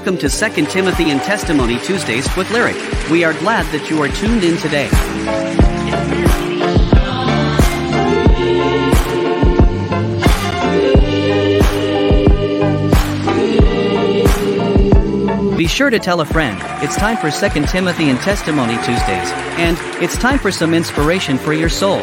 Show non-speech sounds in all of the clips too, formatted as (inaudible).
Welcome to 2 Timothy and Testimony Tuesdays with Lyrik. We are glad that you are tuned in today. Be sure to tell a friend. It's time for 2 Timothy and Testimony Tuesdays, and it's time for some inspiration for your soul.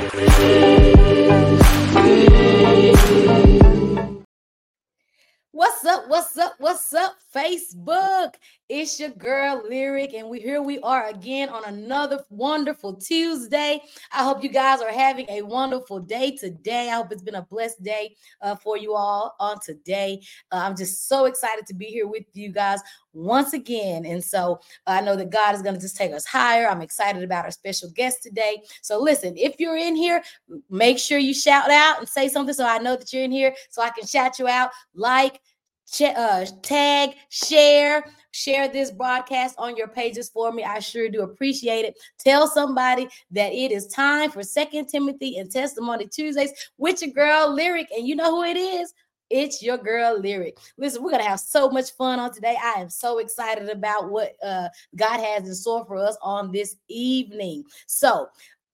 What's up? What's up? What's up, Facebook? It's your girl Lyrik, and we here we are again on another wonderful Tuesday. I hope you guys are having a wonderful day today. I hope it's been a blessed day uh, for you all on today. Uh, I'm just so excited to be here with you guys once again, and so I know that God is going to just take us higher. I'm excited about our special guest today. So listen, if you're in here, make sure you shout out and say something so I know that you're in here, so I can shout you out. Like uh, tag, share, share this broadcast on your pages for me. I sure do appreciate it. Tell somebody that it is time for Second Timothy and Testimony Tuesdays with your girl Lyrik, and you know who it is. It's your girl Lyrik. Listen, we're gonna have so much fun on today. I am so excited about what uh, God has in store for us on this evening. So,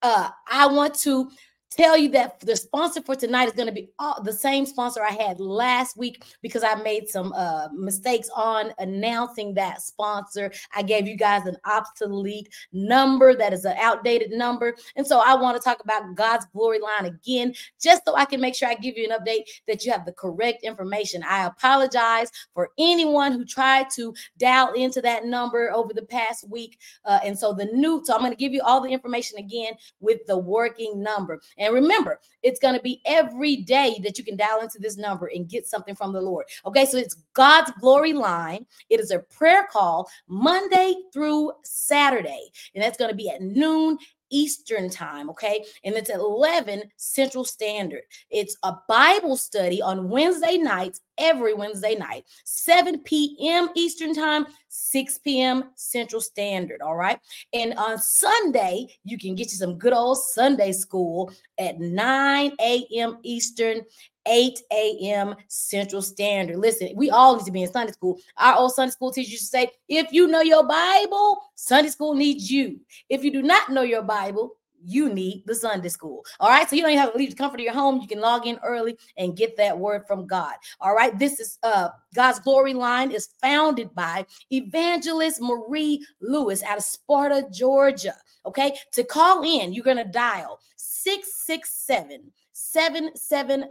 uh, I want to tell you that the sponsor for tonight is going to be all, the same sponsor I had last week because I made some uh, mistakes on announcing that sponsor. I gave you guys an obsolete number that is an outdated number. And so I want to talk about God's glory line again, just so I can make sure I give you an update that you have the correct information. I apologize for anyone who tried to dial into that number over the past week. Uh, and so the new, so I'm going to give you all the information again with the working number. Remember, it's going to be every day that you can dial into this number and get something from the Lord. Okay, so it's God's glory line. It is a prayer call Monday through Saturday, and that's going to be at noon Eastern time, okay? And it's 11 Central Standard. It's a Bible study on Wednesday nights, every Wednesday night, 7 p.m. Eastern time, 6 p.m. Central Standard, all right? And on Sunday, you can get you some good old Sunday school at 9 a.m. Eastern 8 a.m. Central Standard. Listen, we all need to be in Sunday school. Our old Sunday school teacher used to say, if you know your Bible, Sunday school needs you. If you do not know your Bible, you need the Sunday school. All right. So you don't even have to leave the comfort of your home. You can log in early and get that word from God. All right. This is uh God's glory line is founded by evangelist Marie Lewis out of Sparta, Georgia. Okay. To call in, you're gonna dial 667 770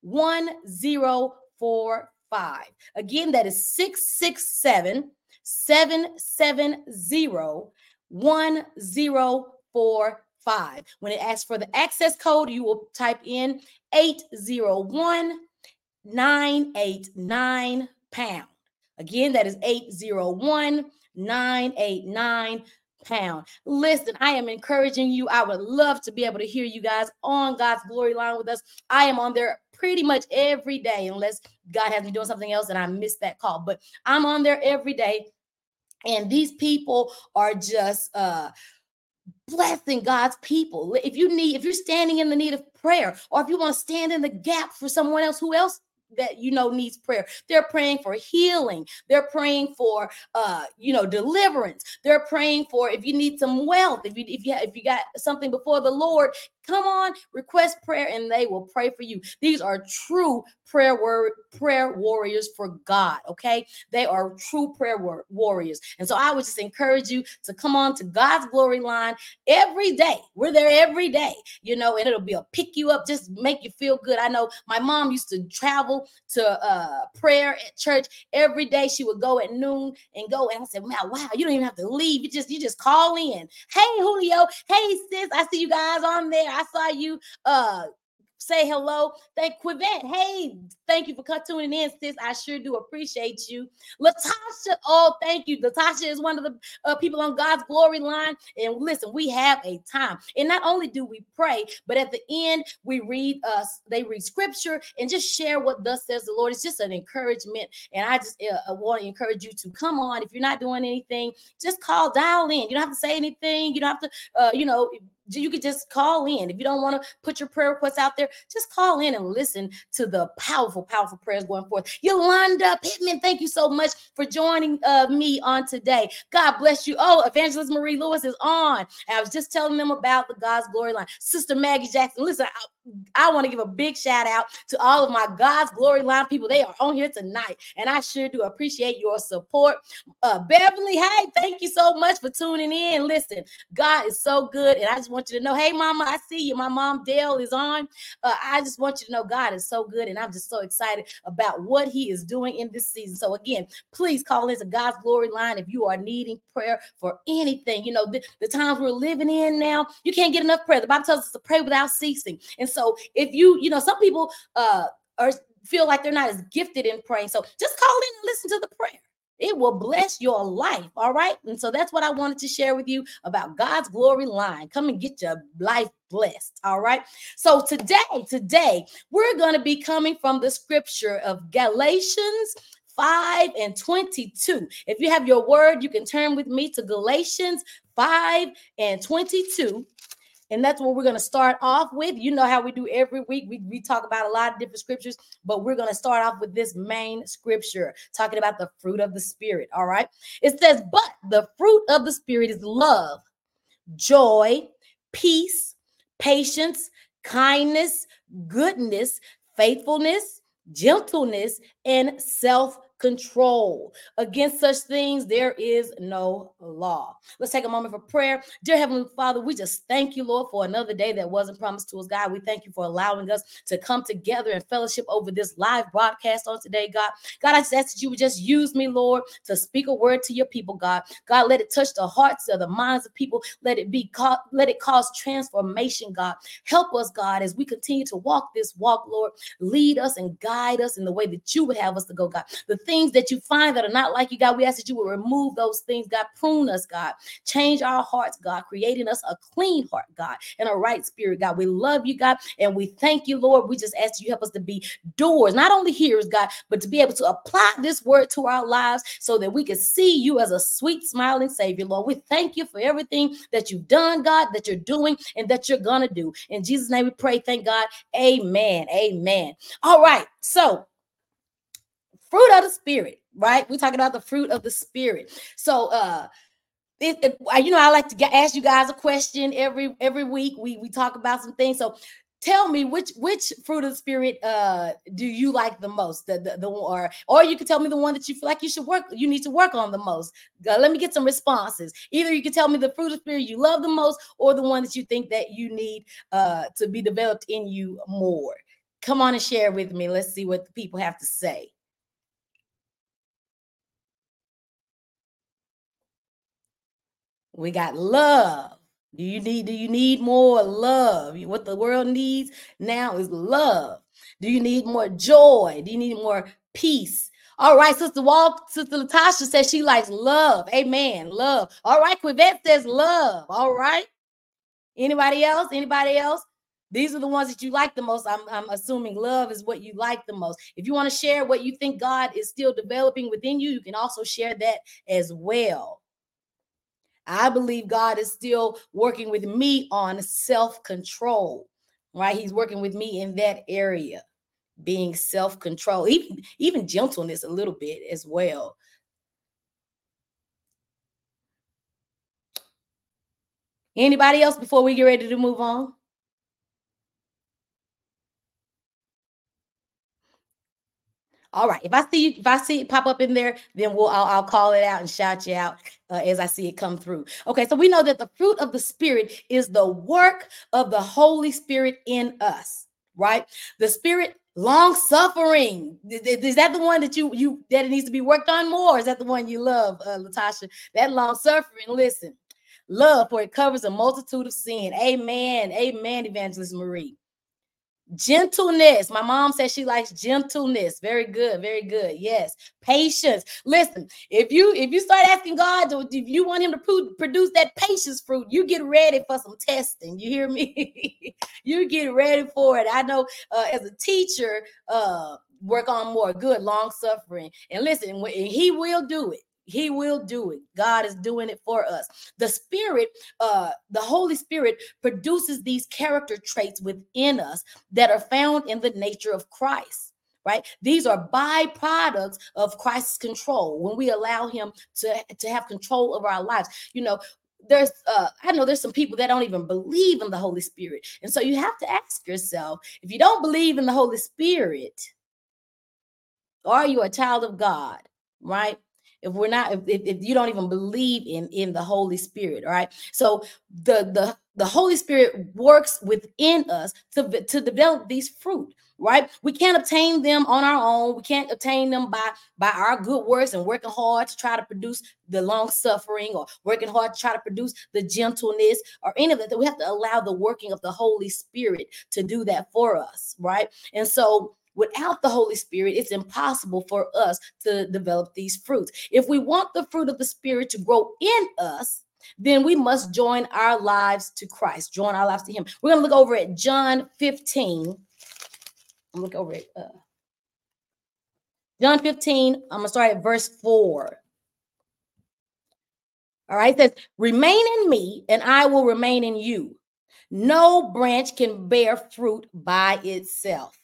1045. Again, that is 667 770 1045. When it asks for the access code, you will type in 801989 pound. Again, that is 801 989 pound. Listen, I am encouraging you. I would love to be able to hear you guys on God's glory line with us. I am on there pretty much every day, unless God has me doing something else and I missed that call. But I'm on there every day. And these people are just uh blessing God's people. If you need, if you're standing in the need of prayer, or if you want to stand in the gap for someone else who else that you know needs prayer? They're praying for healing. They're praying for uh you know deliverance. They're praying for if you need some wealth if you if you if you got something before the lord come on request prayer and they will pray for you. These are true prayer word prayer warriors for god okay? They are true prayer war- warriors. And so i would just encourage you to come on to god's glory line every day. We're there every day you know and it'll be a pick you up just make you feel good. I know my mom used to travel to uh prayer at church every day. She would go at noon and go and i said wow wow you don't even have to leave. You just you just call in. Hey julio. Hey sis. I see you guys on there i saw you uh say hello. Thank Quivette. Hey, thank you for tuning in, sis. I sure do appreciate you. Latasha, oh, thank you. Latasha is one of the uh, people on God's glory line. And listen, we have a time. And not only do we pray, but at the end, we read us, uh, they read scripture and just share what thus says the Lord. It's just an encouragement. And I just uh, want to encourage you to come on. If you're not doing anything, just call, dial in. You don't have to say anything. You don't have to, uh, you know, you could just call in. If you don't want to put your prayer requests out there, just call in and listen to the powerful, powerful prayers going forth. Yolanda Pittman, thank you so much for joining uh, me on today. God bless you. Oh, Evangelist Marie Lewis is on. I was just telling them about the God's Glory line. Sister Maggie Jackson, listen, I, I want to give a big shout out to all of my God's Glory line people. They are on here tonight, and I sure do appreciate your support. Uh, Beverly, hey, thank you so much for tuning in. Listen, God is so good, and I just want you to know, hey, Mama, I see you. My mom Dale is on. Uh, I just want you to know God is so good, and I'm just so excited about what He is doing in this season. So again, please call into God's Glory line if you are needing prayer for anything. You know, the, the times we're living in now, you can't get enough prayer. The Bible tells us to pray without ceasing, and so if you, you know, some people uh are feel like they're not as gifted in praying. So just call in and listen to the prayer. It will bless your life. All right. And so that's what I wanted to share with you about God's glory line. Come and get your life blessed. All right. So today, today, we're going to be coming from the scripture of Galatians 5 and 22. If you have your word, you can turn with me to Galatians 5 and 22. And that's what we're going to start off with. You know how we do every week. We, we talk about a lot of different scriptures, but we're going to start off with this main scripture, talking about the fruit of the Spirit. All right. It says, But the fruit of the Spirit is love, joy, peace, patience, kindness, goodness, faithfulness, gentleness, and self control. Against such things, there is no law. Let's take a moment for prayer. Dear Heavenly Father, we just thank you, Lord, for another day that wasn't promised to us, God. We thank you for allowing us to come together and fellowship over this live broadcast on today, God. God, I just ask that you would just use me, Lord, to speak a word to your people, God. God, let it touch the hearts of the minds of people. Let it be caught, let it cause transformation, God. Help us, God, as we continue to walk this walk, Lord. Lead us and guide us in the way that you would have us to go, God. The things that you find that are not like you, God, we ask that you will remove those things, God. Prune us, God. Change our hearts, God, creating us a clean heart, God, and a right spirit, God. We love you, God, and we thank you, Lord. We just ask you help us to be doers, not only hearers, God, but to be able to apply this word to our lives so that we can see you as a sweet, smiling Savior, Lord. We thank you for everything that you've done, God, that you're doing, and that you're going to do. In Jesus' name we pray. Thank God. Amen. Amen. All right. So, fruit of the spirit, right? We're talking about the fruit of the spirit. So uh it, it, you know, I like to get, ask you guys a question every every week. We we talk about some things. So tell me which which fruit of the spirit uh do you like the most the, the, the or or you can tell me the one that you feel like you should work you need to work on the most uh, let me get some responses either you can tell me the fruit of the spirit you love the most or the one that you think that you need uh to be developed in you more come on and share with me let's see what the people have to say We got love. Do you need do you need more love? What the world needs now is love. Do you need more joy? Do you need more peace? All right, Sister Walt, Sister Latasha says she likes love. Amen. Love. All right, Quivette says love. All right. Anybody else? Anybody else? These are the ones that you like the most. I'm, I'm assuming love is what you like the most. If you want to share what you think God is still developing within you, you can also share that as well. I believe God is still working with me on self control, right? He's working with me in that area, being self control, even, even gentleness a little bit as well. Anybody else before we get ready to move on? All right. If I see if I see it pop up in there, then we'll I'll, I'll call it out and shout you out uh, as I see it come through. Okay. So we know that the fruit of the Spirit is the work of the Holy Spirit in us. Right. The Spirit long suffering is that the one that you you that it needs to be worked on more is that the one you love uh, latasha that long suffering listen love for it covers a multitude of sin amen amen evangelist marie Gentleness. My mom says she likes gentleness. Very good. Very good. Yes. Patience. Listen, if you if you start asking God to, if you want him to produce that patience fruit, you get ready for some testing. You hear me? (laughs) you get ready for it. I know uh, as a teacher, uh work on more good long suffering. And listen, he will do it. He will do it. God is doing it for us. The Spirit, uh, the Holy Spirit produces these character traits within us that are found in the nature of Christ. Right? These are byproducts of Christ's control when we allow him to, to have control of our lives. You know, there's uh i know there's some people that don't even believe in the holy spirit and so you have to ask yourself if you don't believe in the holy spirit are you a child of god right if we're not if, if you don't even believe in in the holy spirit all right? So the the the holy spirit works within us to to develop these fruit right? We can't obtain them on our own. We can't obtain them by by our good works and working hard to try to produce the long suffering or working hard to try to produce the gentleness or any of that. We have to allow the working of the holy spirit to do that for us right? And so Without the Holy Spirit, it's impossible for us to develop these fruits. If we want the fruit of the Spirit to grow in us, then we must join our lives to Christ, join our lives to Him. We're going to look over at John 15. I'm Look over at uh, John 15. I'm going to start at verse 4. All right, says, Remain in me, and I will remain in you. No branch can bear fruit by itself.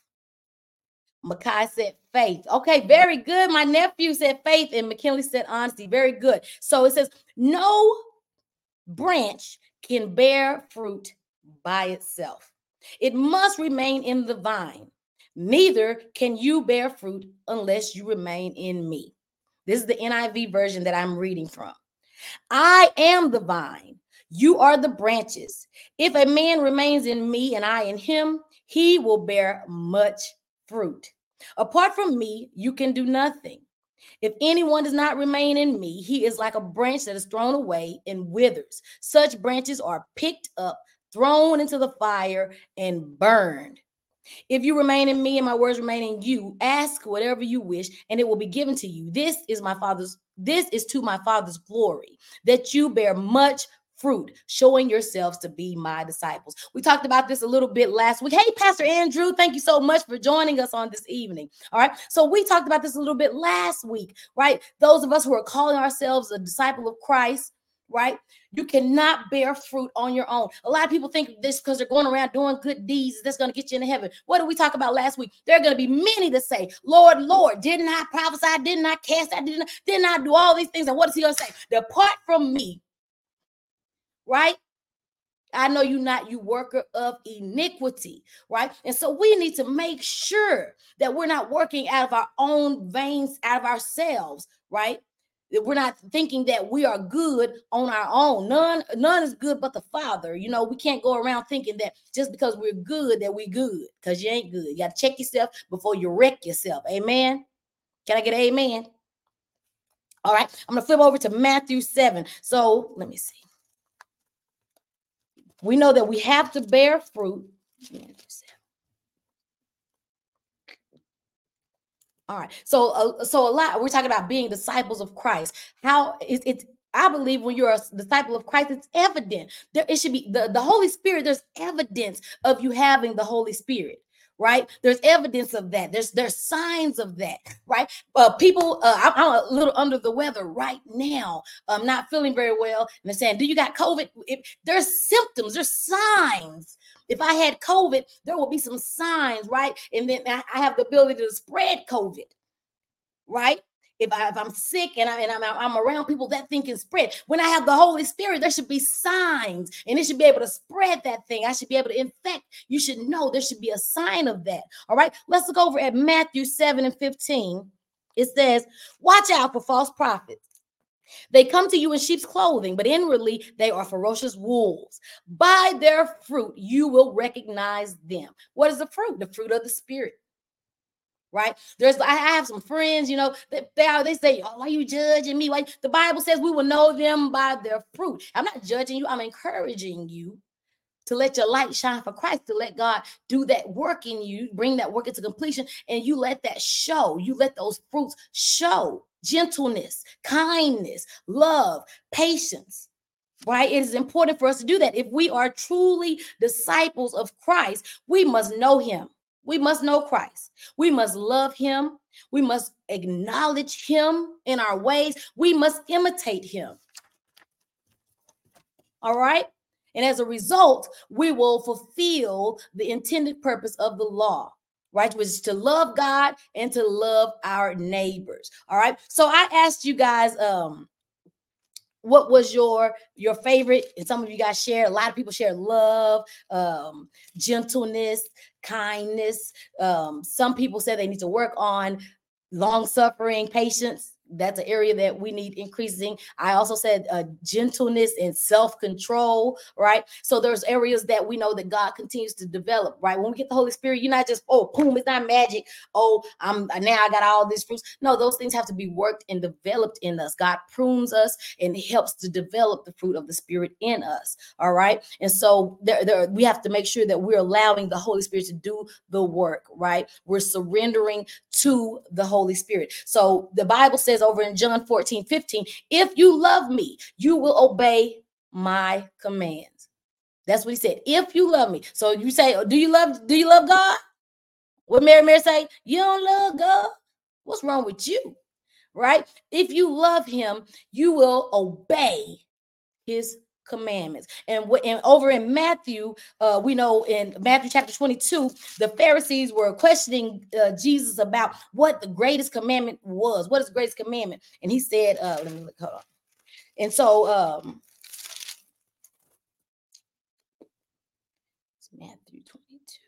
Makai said faith. Okay, very good. My nephew said faith, and McKinley said honesty. Very good. So it says, no branch can bear fruit by itself, it must remain in the vine. Neither can you bear fruit unless you remain in me. This is the NIV version that I'm reading from. I am the vine, you are the branches. If a man remains in me and I in him, he will bear much fruit. Apart from me, you can do nothing. If anyone does not remain in me, he is like a branch that is thrown away and withers. Such branches are picked up, thrown into the fire, and burned. If you remain in me and my words remain in you, ask whatever you wish, and it will be given to you. This is my father's, this is to my father's glory, that you bear much fruit, showing yourselves to be my disciples. We talked about this a little bit last week. Hey, Pastor Andrew, thank you so much for joining us on this evening. All right. So we talked about this a little bit last week, right? Those of us who are calling ourselves a disciple of Christ, right? You cannot bear fruit on your own. A lot of people think this because they're going around doing good deeds, that's going to get you into heaven. What did we talk about last week? There are going to be many that say, Lord, Lord, didn't I prophesy? Didn't I cast? I didn't, didn't I do all these things? And what is he going to say? Depart from me, right? I know you're not you worker of iniquity, right? And so we need to make sure that we're not working out of our own veins, out of ourselves, right? That we're not thinking that we are good on our own. None, none is good but the Father. You know, we can't go around thinking that just because we're good that we good, because you ain't good. You got to check yourself before you wreck yourself. Amen. Can I get amen? All right, I'm gonna flip over to Matthew 7. So let me see. We know that we have to bear fruit. All right. So, uh, so a lot. We're talking about being disciples of Christ. How is it? I believe when you're a disciple of Christ, it's evident. There, it should be the, the Holy Spirit. There's evidence of you having the Holy Spirit, right? There's evidence of that. There's there's signs of that, right? Uh, people, uh, I'm, I'm, a little under the weather right now. I'm not feeling very well, and they're saying, "Do you got COVID?" If, there's symptoms, there's signs. If I had COVID, there will be some signs, right? And then I have the ability to spread COVID, right? If, I, if I'm sick and, I, and I'm, I'm around people, that thing can spread. When I have the Holy Spirit, there should be signs and it should be able to spread that thing. I should be able to infect. You should know there should be a sign of that. All right, let's look over at Matthew 7 and 15. It says, Watch out for false prophets. They come to you in sheep's clothing, but inwardly they are ferocious wolves. By their fruit, you will recognize them. What is the fruit? The fruit of the Spirit right? There's I have some friends, you know, they they, they say, oh, why are you judging me? Why the Bible says we will know them by their fruit. I'm not judging you, I'm encouraging you to let your light shine for Christ, to let God do that work in you, bring that work into completion, and you let that show. You let those fruits show gentleness, kindness, love, patience. Right? It is important for us to do that. If we are truly disciples of Christ, we must know him. We must know Christ. We must love him. We must acknowledge him in our ways. We must imitate him. All right? And as a result, we will fulfill the intended purpose of the law, right? Which is to love God and to love our neighbors. All right. So I asked you guys um what was your your favorite and some of you guys share a lot of people share love um gentleness kindness um some people say they need to work on long suffering patience that's an area that we need increasing. I also said uh, gentleness and self control, right? So there's areas that we know that God continues to develop, right? When we get the Holy Spirit, you're not just oh, boom, it's not magic. Oh, I'm now I got all these fruits. No, those things have to be worked and developed in us. God prunes us and helps to develop the fruit of the Spirit in us. All right, and so there, there we have to make sure that we're allowing the Holy Spirit to do the work, right? We're surrendering to the Holy Spirit. So the Bible says says over in John 14, 15, if you love me, you will obey my commands. That's what he said. If you love me. So you say, do you love, do you love God? What Mary Mary say? You don't love God? What's wrong with you? Right? If you love him, you will obey his commandments. And, and over in Matthew, uh, we know in Matthew chapter 22, the Pharisees were questioning uh, Jesus about what the greatest commandment was. What is the greatest commandment? And he said, uh, let me look, hold on. And so, um, Matthew 22,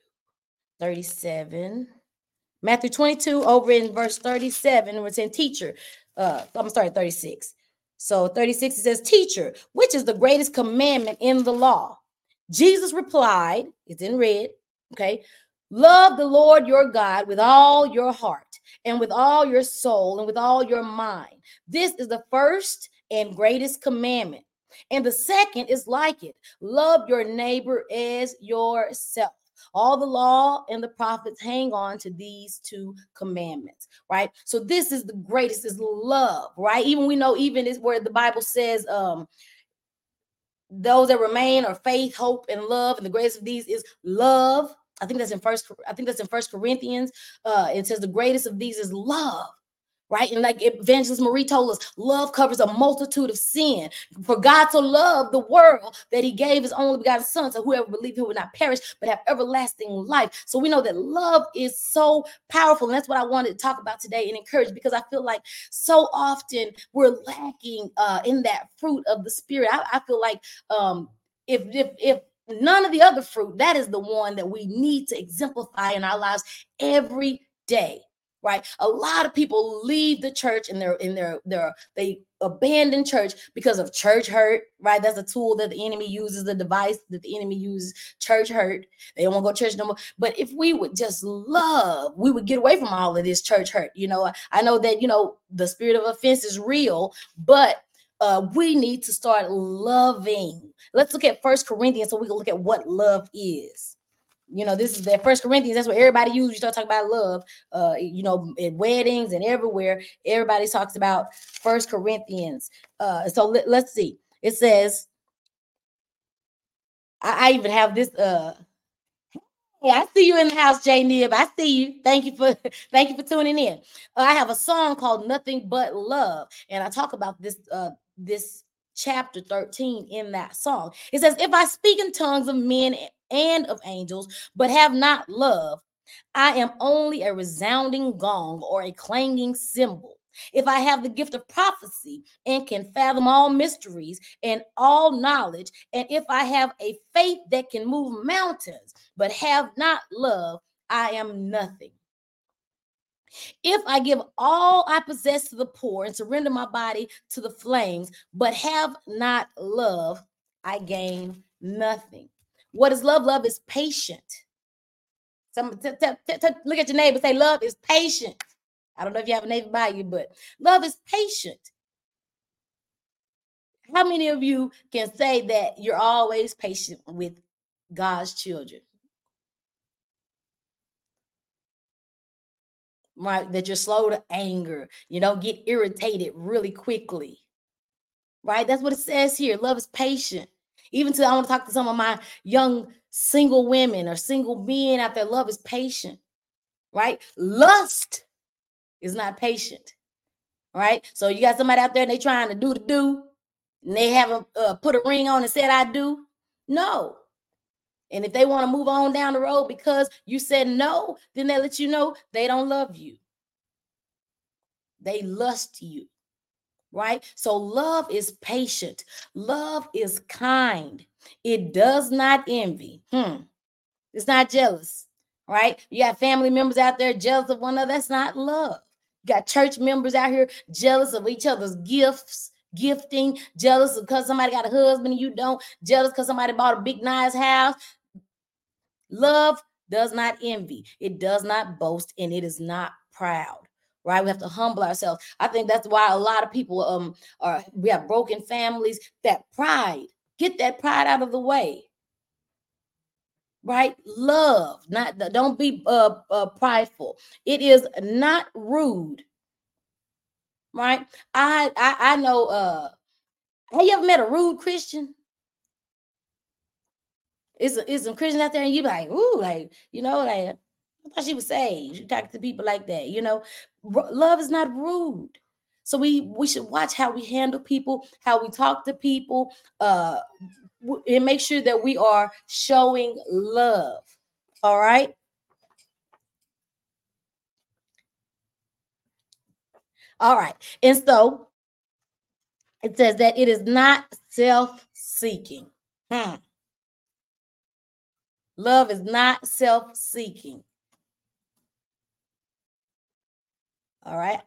37. Matthew 22 over in verse 37, we're saying teacher. Uh, I'm sorry, 36. So 36 it says, Teacher, which is the greatest commandment in the law? Jesus replied, it's in red, okay. Love the Lord your God with all your heart and with all your soul and with all your mind. This is the first and greatest commandment. And the second is like it love your neighbor as yourself. All the law and the prophets hang on to these two commandments, right? So this is the greatest is love, right? Even we know even is where the Bible says um those that remain are faith, hope, and love. And the greatest of these is love. I think that's in first, I think that's in First Corinthians. Uh, it says the greatest of these is love right? And like Evangelist Marie told us, love covers a multitude of sin. For God to love the world that He gave His only begotten Son, so whoever believes He will not perish but have everlasting life. So we know that love is so powerful, and that's what I wanted to talk about today and encourage because I feel like so often we're lacking uh, in that fruit of the Spirit. I, I feel like um, if if if none of the other fruit, that is the one that we need to exemplify in our lives every day right? A lot of people leave the church and they're in their their they abandon church because of church hurt right? That's a tool that the enemy uses the device that the enemy uses church hurt. They don't want to go to church no more. But if we would just love we would get away from all of this church hurt you know? I know that you know the spirit of offense is real but uh, we need to start loving. Let's look at first corinthians so we can look at what love is you know, this is the first Corinthians. That's what everybody uses. You start talking about love. Uh, you know, in weddings and everywhere, everybody talks about First Corinthians. Uh, so let, us see. It says, I, I, even have this. Uh, Hey, I see you in the house, Jay Nib. I see you. Thank you for (laughs) thank you for tuning in. Uh, I have a song called "Nothing But Love," and I talk about this uh this chapter 13 in that song. It says, "If I speak in tongues of men and of angels, but have not love, I am only a resounding gong or a clanging cymbal." If I have the gift of prophecy and can fathom all mysteries and all knowledge, and if I have a faith that can move mountains, but have not love, I am nothing. If I give all I possess to the poor and surrender my body to the flames, but have not love, I gain nothing. What is love? Love is patient. Some t- t- t- look at your neighbor. Say, love is patient. I don't know if you have a neighbor by you, but love is patient. How many of you can say that you're always patient with God's children? Right? That you're slow to anger. You don't get irritated really quickly. Right? That's what it says here. Love is patient. Even to I want to talk to some of my young single women or single men out there. Love is patient. Right? Lust is not patient. Right? So you got somebody out there and they trying to do the do, and they haven't uh, put a ring on and said I do. No. And if they want to move on down the road because you said no, then they let you know they don't love you. They lust you. Right? So love is patient. Love is kind. It does not envy. Hmm. It's not jealous. Right? You got family members out there jealous of one another. That's not love. You got church members out here jealous of each other's gifts gifting, jealous because somebody got a husband and you don't, jealous because somebody bought a big nice house. Love does not envy, it does not boast, and it is not proud. Right, we have to humble ourselves. I think that's why a lot of people um are we have broken families. That pride, get that pride out of the way. Right, love, not don't be uh, uh prideful. It is not rude. Right, I I I know. Uh, have you ever met a rude Christian? Is is some Christian out there, and you like, ooh, like you know, like I thought she was saved. You talk to people like that, you know. R- love is not rude, so we we should watch how we handle people, how we talk to people, uh, and make sure that we are showing love. All right. All right, and so it says that it is not self-seeking. Hmm. Love is not self seeking. All right.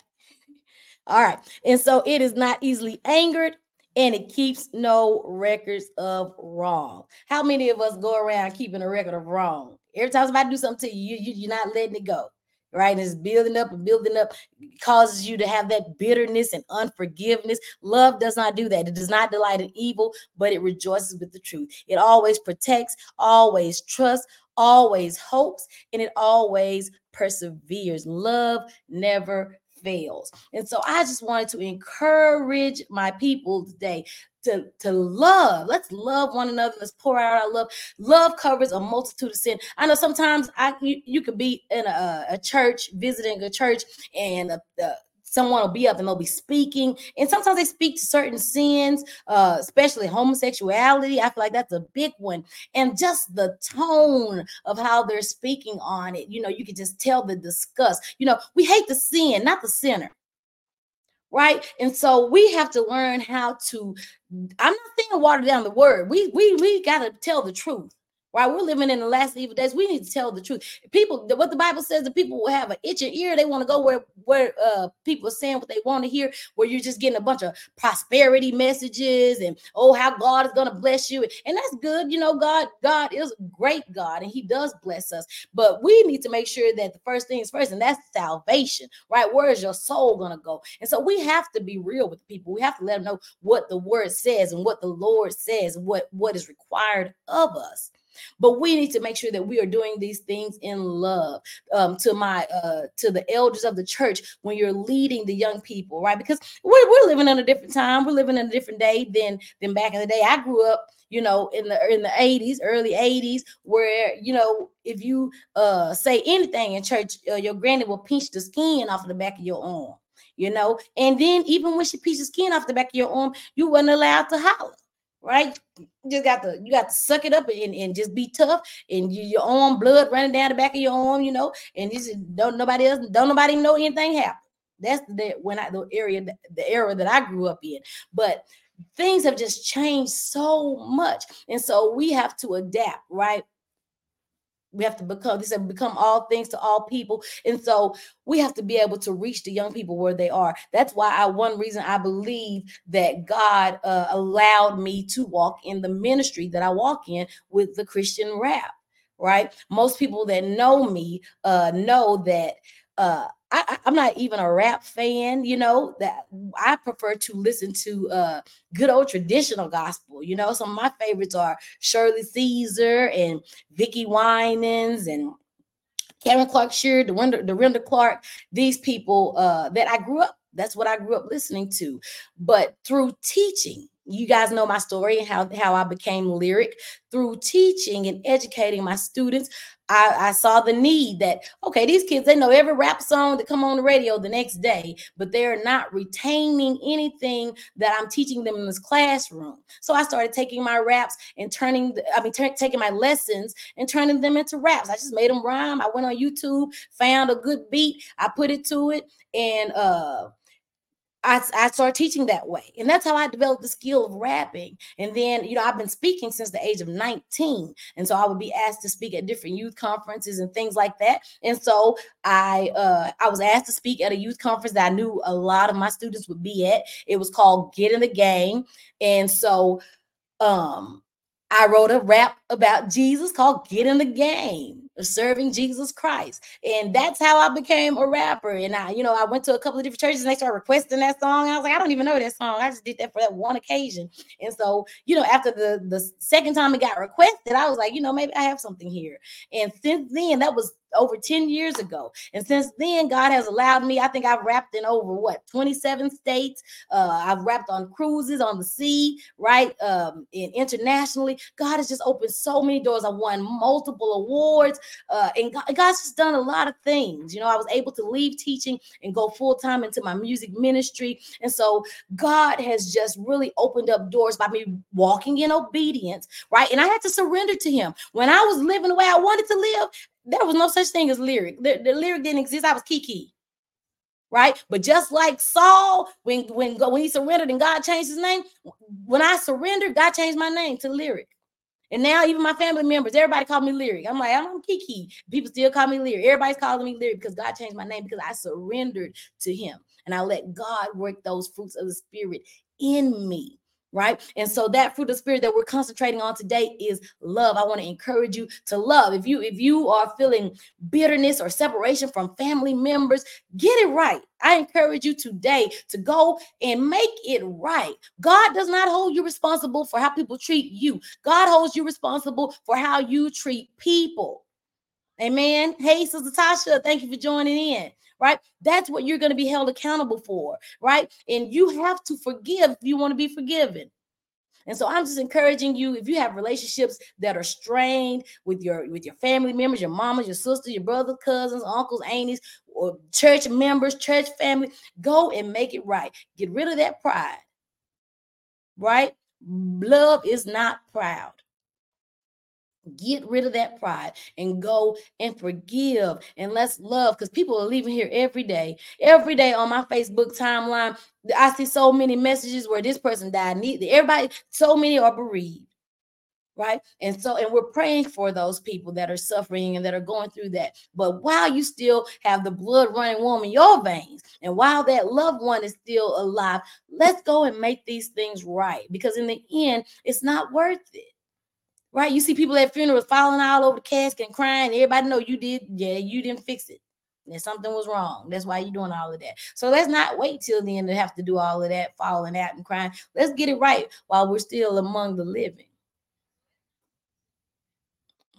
All right. And so it is not easily angered and it keeps no records of wrong. How many of us go around keeping a record of wrong? Every time somebody do something to you, you, you're not letting it go right? And it's building up and building up, causes you to have that bitterness and unforgiveness. Love does not do that. It does not delight in evil, but it rejoices with the truth. It always protects, always trusts, always hopes, and it always perseveres. Love never fails. And so I just wanted to encourage my people today to, to love. Let's love one another. Let's pour out our love. Love covers a multitude of sin. I know sometimes I you, you could be in a, a church, visiting a church, and a someone will be up and they'll be speaking. And sometimes they speak to certain sins uh especially homosexuality. I feel like that's a big one. And just the tone of how they're speaking on it you know you can just tell the disgust. You know we hate the sin not the sinner right? And so we have to learn how to i'm not saying water down the word. We we we got to tell the truth right? We're living in the last evil days. We need to tell the truth. People, what the Bible says, the people will have an itching ear. They want to go where where uh people are saying what they want to hear. Where you're just getting a bunch of prosperity messages and oh how God is gonna bless you, and that's good. You know, God God is great God and He does bless us. But we need to make sure that the first thing is first, and that's salvation, right? Where is your soul gonna go? And so we have to be real with people. We have to let them know what the Word says and what the Lord says, what what is required of us. But we need to make sure that we are doing these things in love. Um, to my uh to the elders of the church when you're leading the young people, right? Because we're, we're living in a different time, we're living in a different day than than back in the day. I grew up you know, in the in the 80s, early 80s, where you know, if you uh say anything in church, uh, your granny will pinch the skin off of the back of your arm, you know. And then even when she pinches skin off the back of your arm, you weren't allowed to holler right? You just got to you got to suck it up and, and just be tough and you, your arm blood running down the back of your arm, you know, and this don't nobody else don't nobody know anything happened. That's the when I the area the era that I grew up in. But things have just changed so much. And so we have to adapt, right? We have to become, they said, become all things to all people. And so we have to be able to reach the young people where they are. That's why I, one reason I believe that God uh, allowed me to walk in the ministry that I walk in with the Christian rap, right? Most people that know me uh, know that uh, I, am not even a rap fan, you know, that I prefer to listen to uh good old traditional gospel. You know, some of my favorites are Shirley Caesar and Vickie Winans and Karen Clark Sheard, Dorinda, Dorinda Clark, these people uh that I grew up, that's what I grew up listening to. But through teaching, you guys know my story and how, how I became Lyrik through teaching and educating my students. I, I, saw the need that okay, these kids they know every rap song that come on the radio the next day, but they're not retaining anything that I'm teaching them in this classroom. So I started taking my raps and turning, I mean, t- taking my lessons and turning them into raps. I just made them rhyme. I went on YouTube, found a good beat, I put it to it, and uh I, I started teaching that way. And that's how I developed the skill of rapping. And then, you know, I've been speaking since the age of 19. And so I would be asked to speak at different youth conferences and things like that. And so I uh I was asked to speak at a youth conference that I knew a lot of my students would be at. It was called Get in the Game. And so um I wrote a rap about Jesus called Get in the Game serving Jesus Christ. And that's how I became a rapper. And I, you know, I went to a couple of different churches and they started requesting that song. I was like, I don't even know that song. I just did that for that one occasion. And so, you know, after the the second time it got requested, I was like, you know, maybe I have something here. And since then, that was over 10 years ago. And since then, God has allowed me, I think I've rapped in over what 27 states. Uh, I've rapped on cruises on the sea, right? Um, and internationally. God has just opened so many doors. I won multiple awards. Uh, and God, God's just done a lot of things. You know, I was able to leave teaching and go full time into my music ministry. And so God has just really opened up doors by me walking in obedience, right? And I had to surrender to Him. When I was living the way I wanted to live, there was no such thing as Lyrik. The, the Lyrik didn't exist. I was Kiki. Right. But just like Saul, when when when he surrendered and God changed his name, when I surrendered, God changed my name to Lyrik. And now even my family members, everybody call me Lyrik. I'm like, I'm Kiki. People still call me Lyrik. Everybody's calling me Lyrik because God changed my name because I surrendered to him and I let God work those fruits of the spirit in me right? And so that fruit of spirit that we're concentrating on today is love. I want to encourage you to love. If you if you are feeling bitterness or separation from family members, get it right. I encourage you today to go and make it right. God does not hold you responsible for how people treat you. God holds you responsible for how you treat people. Amen. Hey, Sister Tasha, thank you for joining in right? That's what you're going to be held accountable for, right? And you have to forgive if you want to be forgiven. And so I'm just encouraging you if you have relationships that are strained with your with your family members, your mamas, your sisters, your brothers, cousins, uncles, aunties, or church members, church family, go and make it right. Get rid of that pride. Right? Love is not proud. Get rid of that pride and go and forgive and let's love because people are leaving here every day. Every day on my Facebook timeline, I see so many messages where this person died. Everybody, so many are bereaved, right? And so, and we're praying for those people that are suffering and that are going through that. But while you still have the blood running warm in your veins, and while that loved one is still alive, let's go and make these things right because in the end, it's not worth it right? You see people at funerals falling all over the casket and crying. Everybody know you did, yeah, you didn't fix it. And something was wrong. That's why you're doing all of that. So let's not wait till the end to have to do all of that, falling out and crying. Let's get it right while we're still among the living.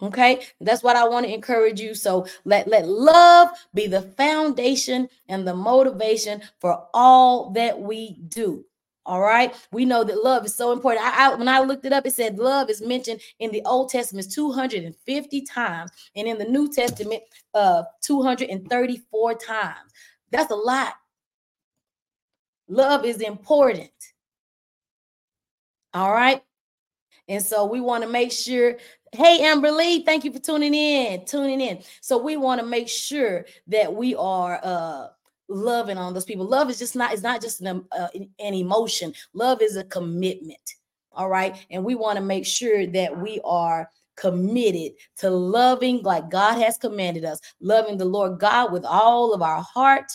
Okay, that's what I want to encourage you. So let let love be the foundation and the motivation for all that we do. All right. We know that love is so important. I, I, when I looked it up, it said love is mentioned in the Old Testament 250 times and in the New Testament uh 234 times. That's a lot. Love is important. All right. And so we want to make sure. Hey, Amber Lee, thank you for tuning in. Tuning in. So we want to make sure that we are uh loving on those people. Love is just not, it's not just an, uh, an emotion. Love is a commitment. All right. And we want to make sure that we are committed to loving like God has commanded us, loving the Lord God with all of our heart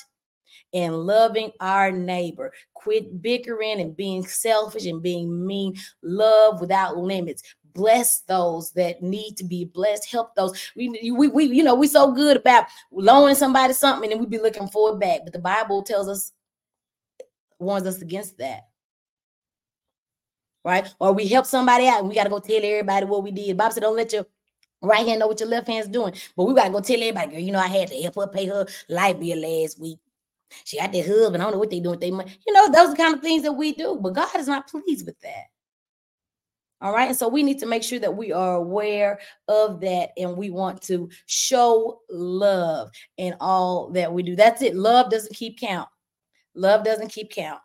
and loving our neighbor. Quit bickering and being selfish and being mean. Love without limits bless those that need to be blessed help those we we, we you know we so good about loaning somebody something and we be looking for it back but the bible tells us warns us against that right or we help somebody out and we got to go tell everybody what we did bob said don't let your right hand know what your left hand's doing but we got to go tell everybody girl you know i had to help her pay her light bill last week she got their husband. I don't know what they doing with their money. You know, those are the kind of things that we do. But God is not pleased with that. All right. And so we need to make sure that we are aware of that and we want to show love in all that we do. That's it. Love doesn't keep count. Love doesn't keep count.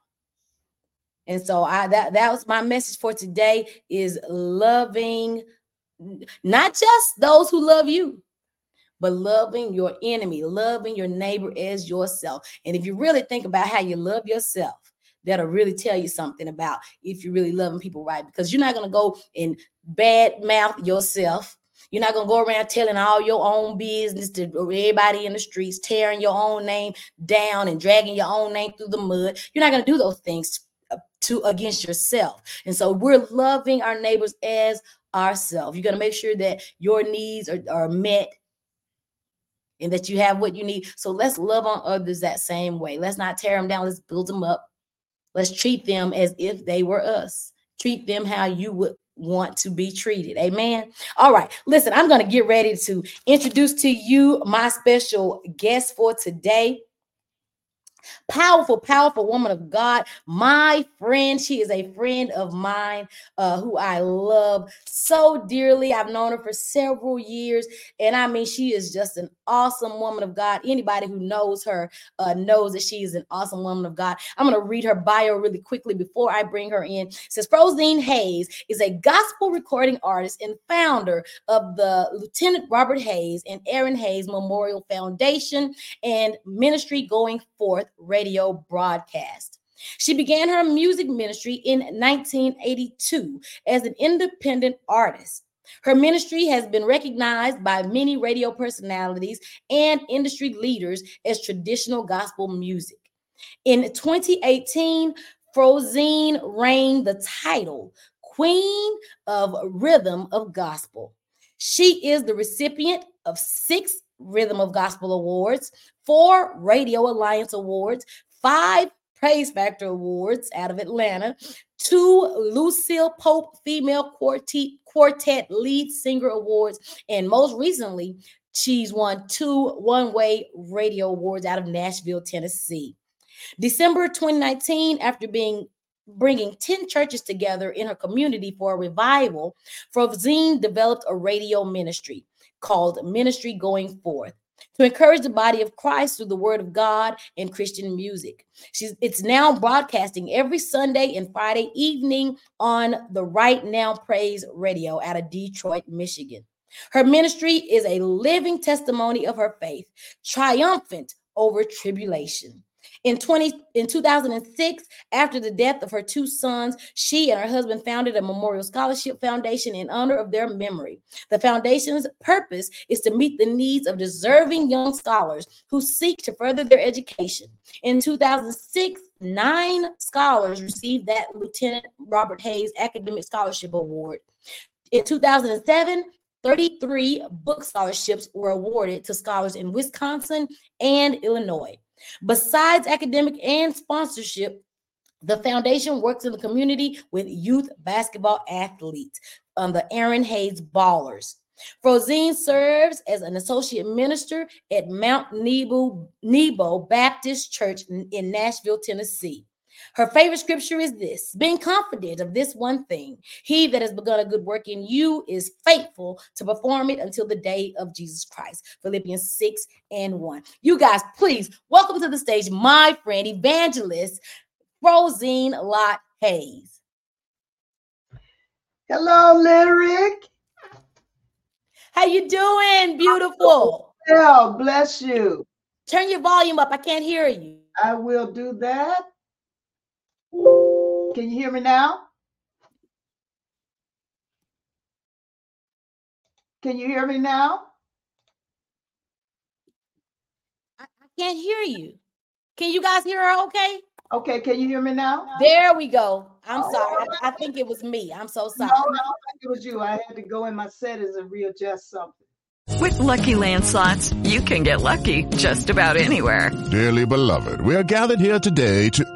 And so I that that was my message for today is loving not just those who love you, but loving your enemy, loving your neighbor as yourself. And if you really think about how you love yourself, that'll really tell you something about if you're really loving people right because you're not going to go and bad mouth yourself. You're not going to go around telling all your own business to everybody in the streets tearing your own name down and dragging your own name through the mud. You're not going to do those things to against yourself. And so we're loving our neighbors as ourselves. You're to make sure that your needs are, are met and that you have what you need. So let's love on others that same way. Let's not tear them down. Let's build them up Let's treat them as if they were us. Treat them how you would want to be treated. Amen. All right. Listen, I'm going to get ready to introduce to you my special guest for today. Powerful, powerful woman of God. My friend. She is a friend of mine uh, who I love so dearly. I've known her for several years. And I mean, she is just an awesome woman of God. Anybody who knows her uh, knows that she is an awesome woman of God. I'm going to read her bio really quickly before I bring her in. It says Frozene Hayes is a gospel recording artist and founder of the Lieutenant Robert Hayes and Aaron Hayes Memorial Foundation and Ministry Going Forth radio broadcast. She began her music ministry in 1982 as an independent artist. Her ministry has been recognized by many radio personalities and industry leaders as traditional gospel music. In 2018, Frozene reigned the title Queen of Rhythm of Gospel. She is the recipient of six Rhythm of Gospel Awards, four Radio Alliance Awards, five Praise Factor Awards out of Atlanta, two Lucille Pope Female Quartet, Quartet Lead Singer Awards, and most recently, she's won two One Way Radio Awards out of Nashville, Tennessee. December 2019, after being bringing 10 churches together in her community for a revival, Frozene developed a radio ministry called Ministry Going Forth to encourage the body of Christ through the word of God and Christian music. She's it's now broadcasting every Sunday and Friday evening on the Right Now Praise Radio out of Detroit, Michigan. Her ministry is a living testimony of her faith, triumphant over tribulation. In 20 in 2006, after the death of her two sons, she and her husband founded a memorial scholarship foundation in honor of their memory. The foundation's purpose is to meet the needs of deserving young scholars who seek to further their education. In 2006, nine scholars received that Lieutenant Robert Hayes Academic Scholarship Award. In 2007, 33 book scholarships were awarded to scholars in Wisconsin and Illinois. Besides academic and sponsorship, the foundation works in the community with youth basketball athletes on the Aaron Hayes Ballers. Frozene serves as an associate minister at Mount Nebo, Nebo Baptist Church in Nashville, Tennessee. Her favorite scripture is this being confident of this one thing. He that has begun a good work in you is faithful to perform it until the day of Jesus Christ. Philippians 6 and 1. You guys, please welcome to the stage my friend, evangelist Frozene Lott Hayes. Hello, Lyrik. How you doing, beautiful? Well, bless you. Turn your volume up. I can't hear you. I will do that. Can you hear me now? Can you hear me now? I, I can't hear you. Can you guys hear her okay? Okay, can you hear me now? There we go. I'm oh, sorry. I, I think it was me. I'm so sorry. No, I don't think it was you. I had to go in my settings and readjust something. With Lucky Land slots, you can get lucky just about anywhere. Dearly beloved, we are gathered here today to.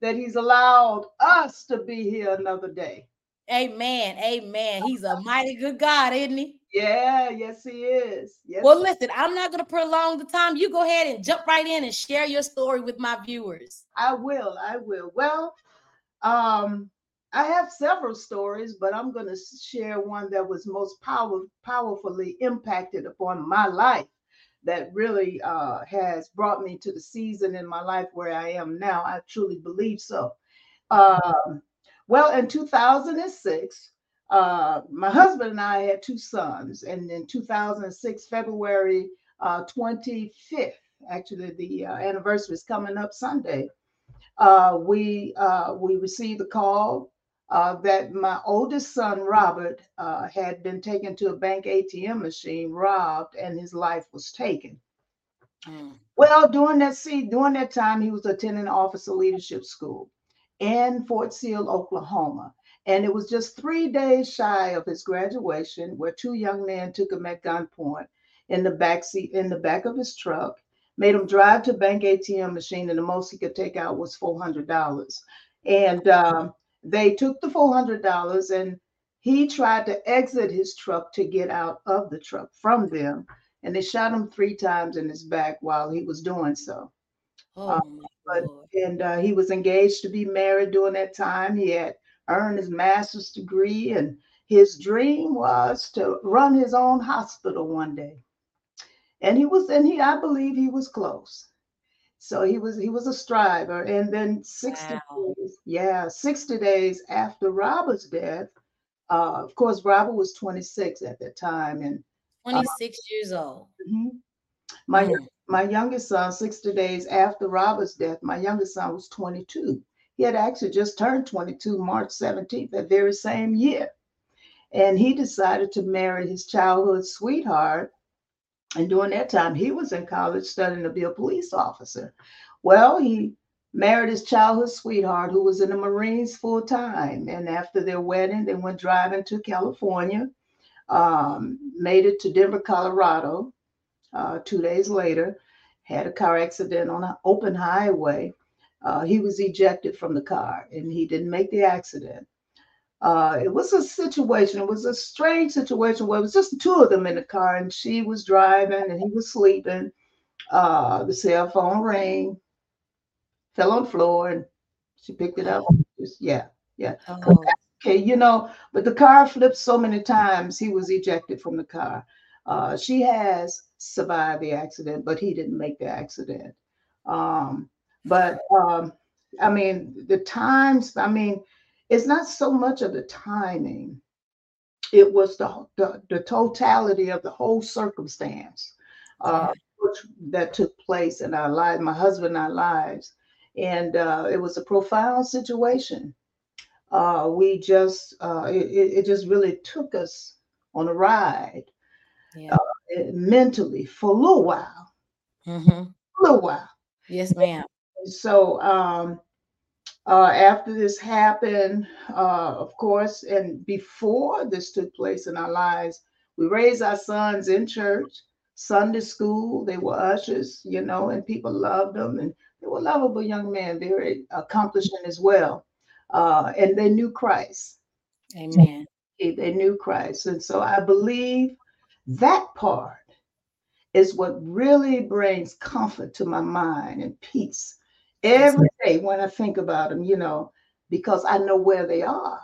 that He's allowed us to be here another day. Amen. Amen. He's a (laughs) mighty good God, isn't he? Yeah, yes, he is. Yes. Well, listen, I'm not going to prolong the time. You go ahead and jump right in and share your story with my viewers. I will. I will. Well, um, I have several stories, but I'm going to share one that was most power, powerfully impacted upon my life that really uh, has brought me to the season in my life where I am now. I truly believe so. Um, well, in 2006, uh, my husband and I had two sons, and in 2006, February uh, 25th, actually the uh, anniversary is coming up Sunday. Uh, we uh, we received a call uh, that my oldest son Robert uh, had been taken to a bank ATM machine, robbed, and his life was taken. Mm. Well, during that see during that time, he was attending Officer Leadership School in Fort Sill, Oklahoma. And it was just three days shy of his graduation, where two young men took him at gunpoint in the back seat in the back of his truck, made him drive to bank ATM machine, and the most he could take out was four hundred dollars. And um, they took the $400 and he tried to exit his truck to get out of the truck from them. And they shot him three times in his back while he was doing so. Oh, um, but, and uh, he was engaged to be married during that time. He had earned his master's degree, and his dream was to run his own hospital one day. And he was, and he, I believe he was close. So he was he was a striver. And then 60 wow. days, yeah, 60 days after Robert's death, uh, of course, Robert was 26 at that time. And 26 uh, years old. Mm-hmm. My mm. my youngest son, 60 days after Robert's death, my youngest son was 22. He had actually just turned 22 March 17th, that very same year. And he decided to marry his childhood sweetheart and during that time, he was in college studying to be a police officer. Well, he married his childhood sweetheart who was in the Marines full time. And after their wedding, they went driving to California, um, made it to Denver, Colorado. Uh, two days later, had a car accident on an open highway. Uh, he was ejected from the car and he didn't make the accident uh, it was a situation, it was a strange situation where it was just the two of them in the car and she was driving and he was sleeping. Uh, the cell phone rang, fell on the floor, and she picked it up. Just, yeah, yeah. Oh. Okay, you know, but the car flipped so many times, he was ejected from the car. Uh, she has survived the accident, but he didn't make the accident. Um, But um, I mean, the times, I mean, it's not so much of the timing, it was the, the, the totality of the whole circumstance uh, which, that took place in our lives, my husband and our lives. And uh, it was a profound situation. Uh, we just, uh, it, it just really took us on a ride Yeah. uh, mentally for a little while, Mm-hmm. a little while. Yes, ma'am. So um, uh, after this happened, uh, of course, and before this took place in our lives, we raised our sons in church, Sunday school. They were ushers, you know, and people loved them, and they were lovable young men, very accomplishing as well. Uh, and they knew Christ. Amen. They they knew Christ, and so I believe that part is what really brings comfort to my mind and peace every day when I think about them, you know, because I know where they are,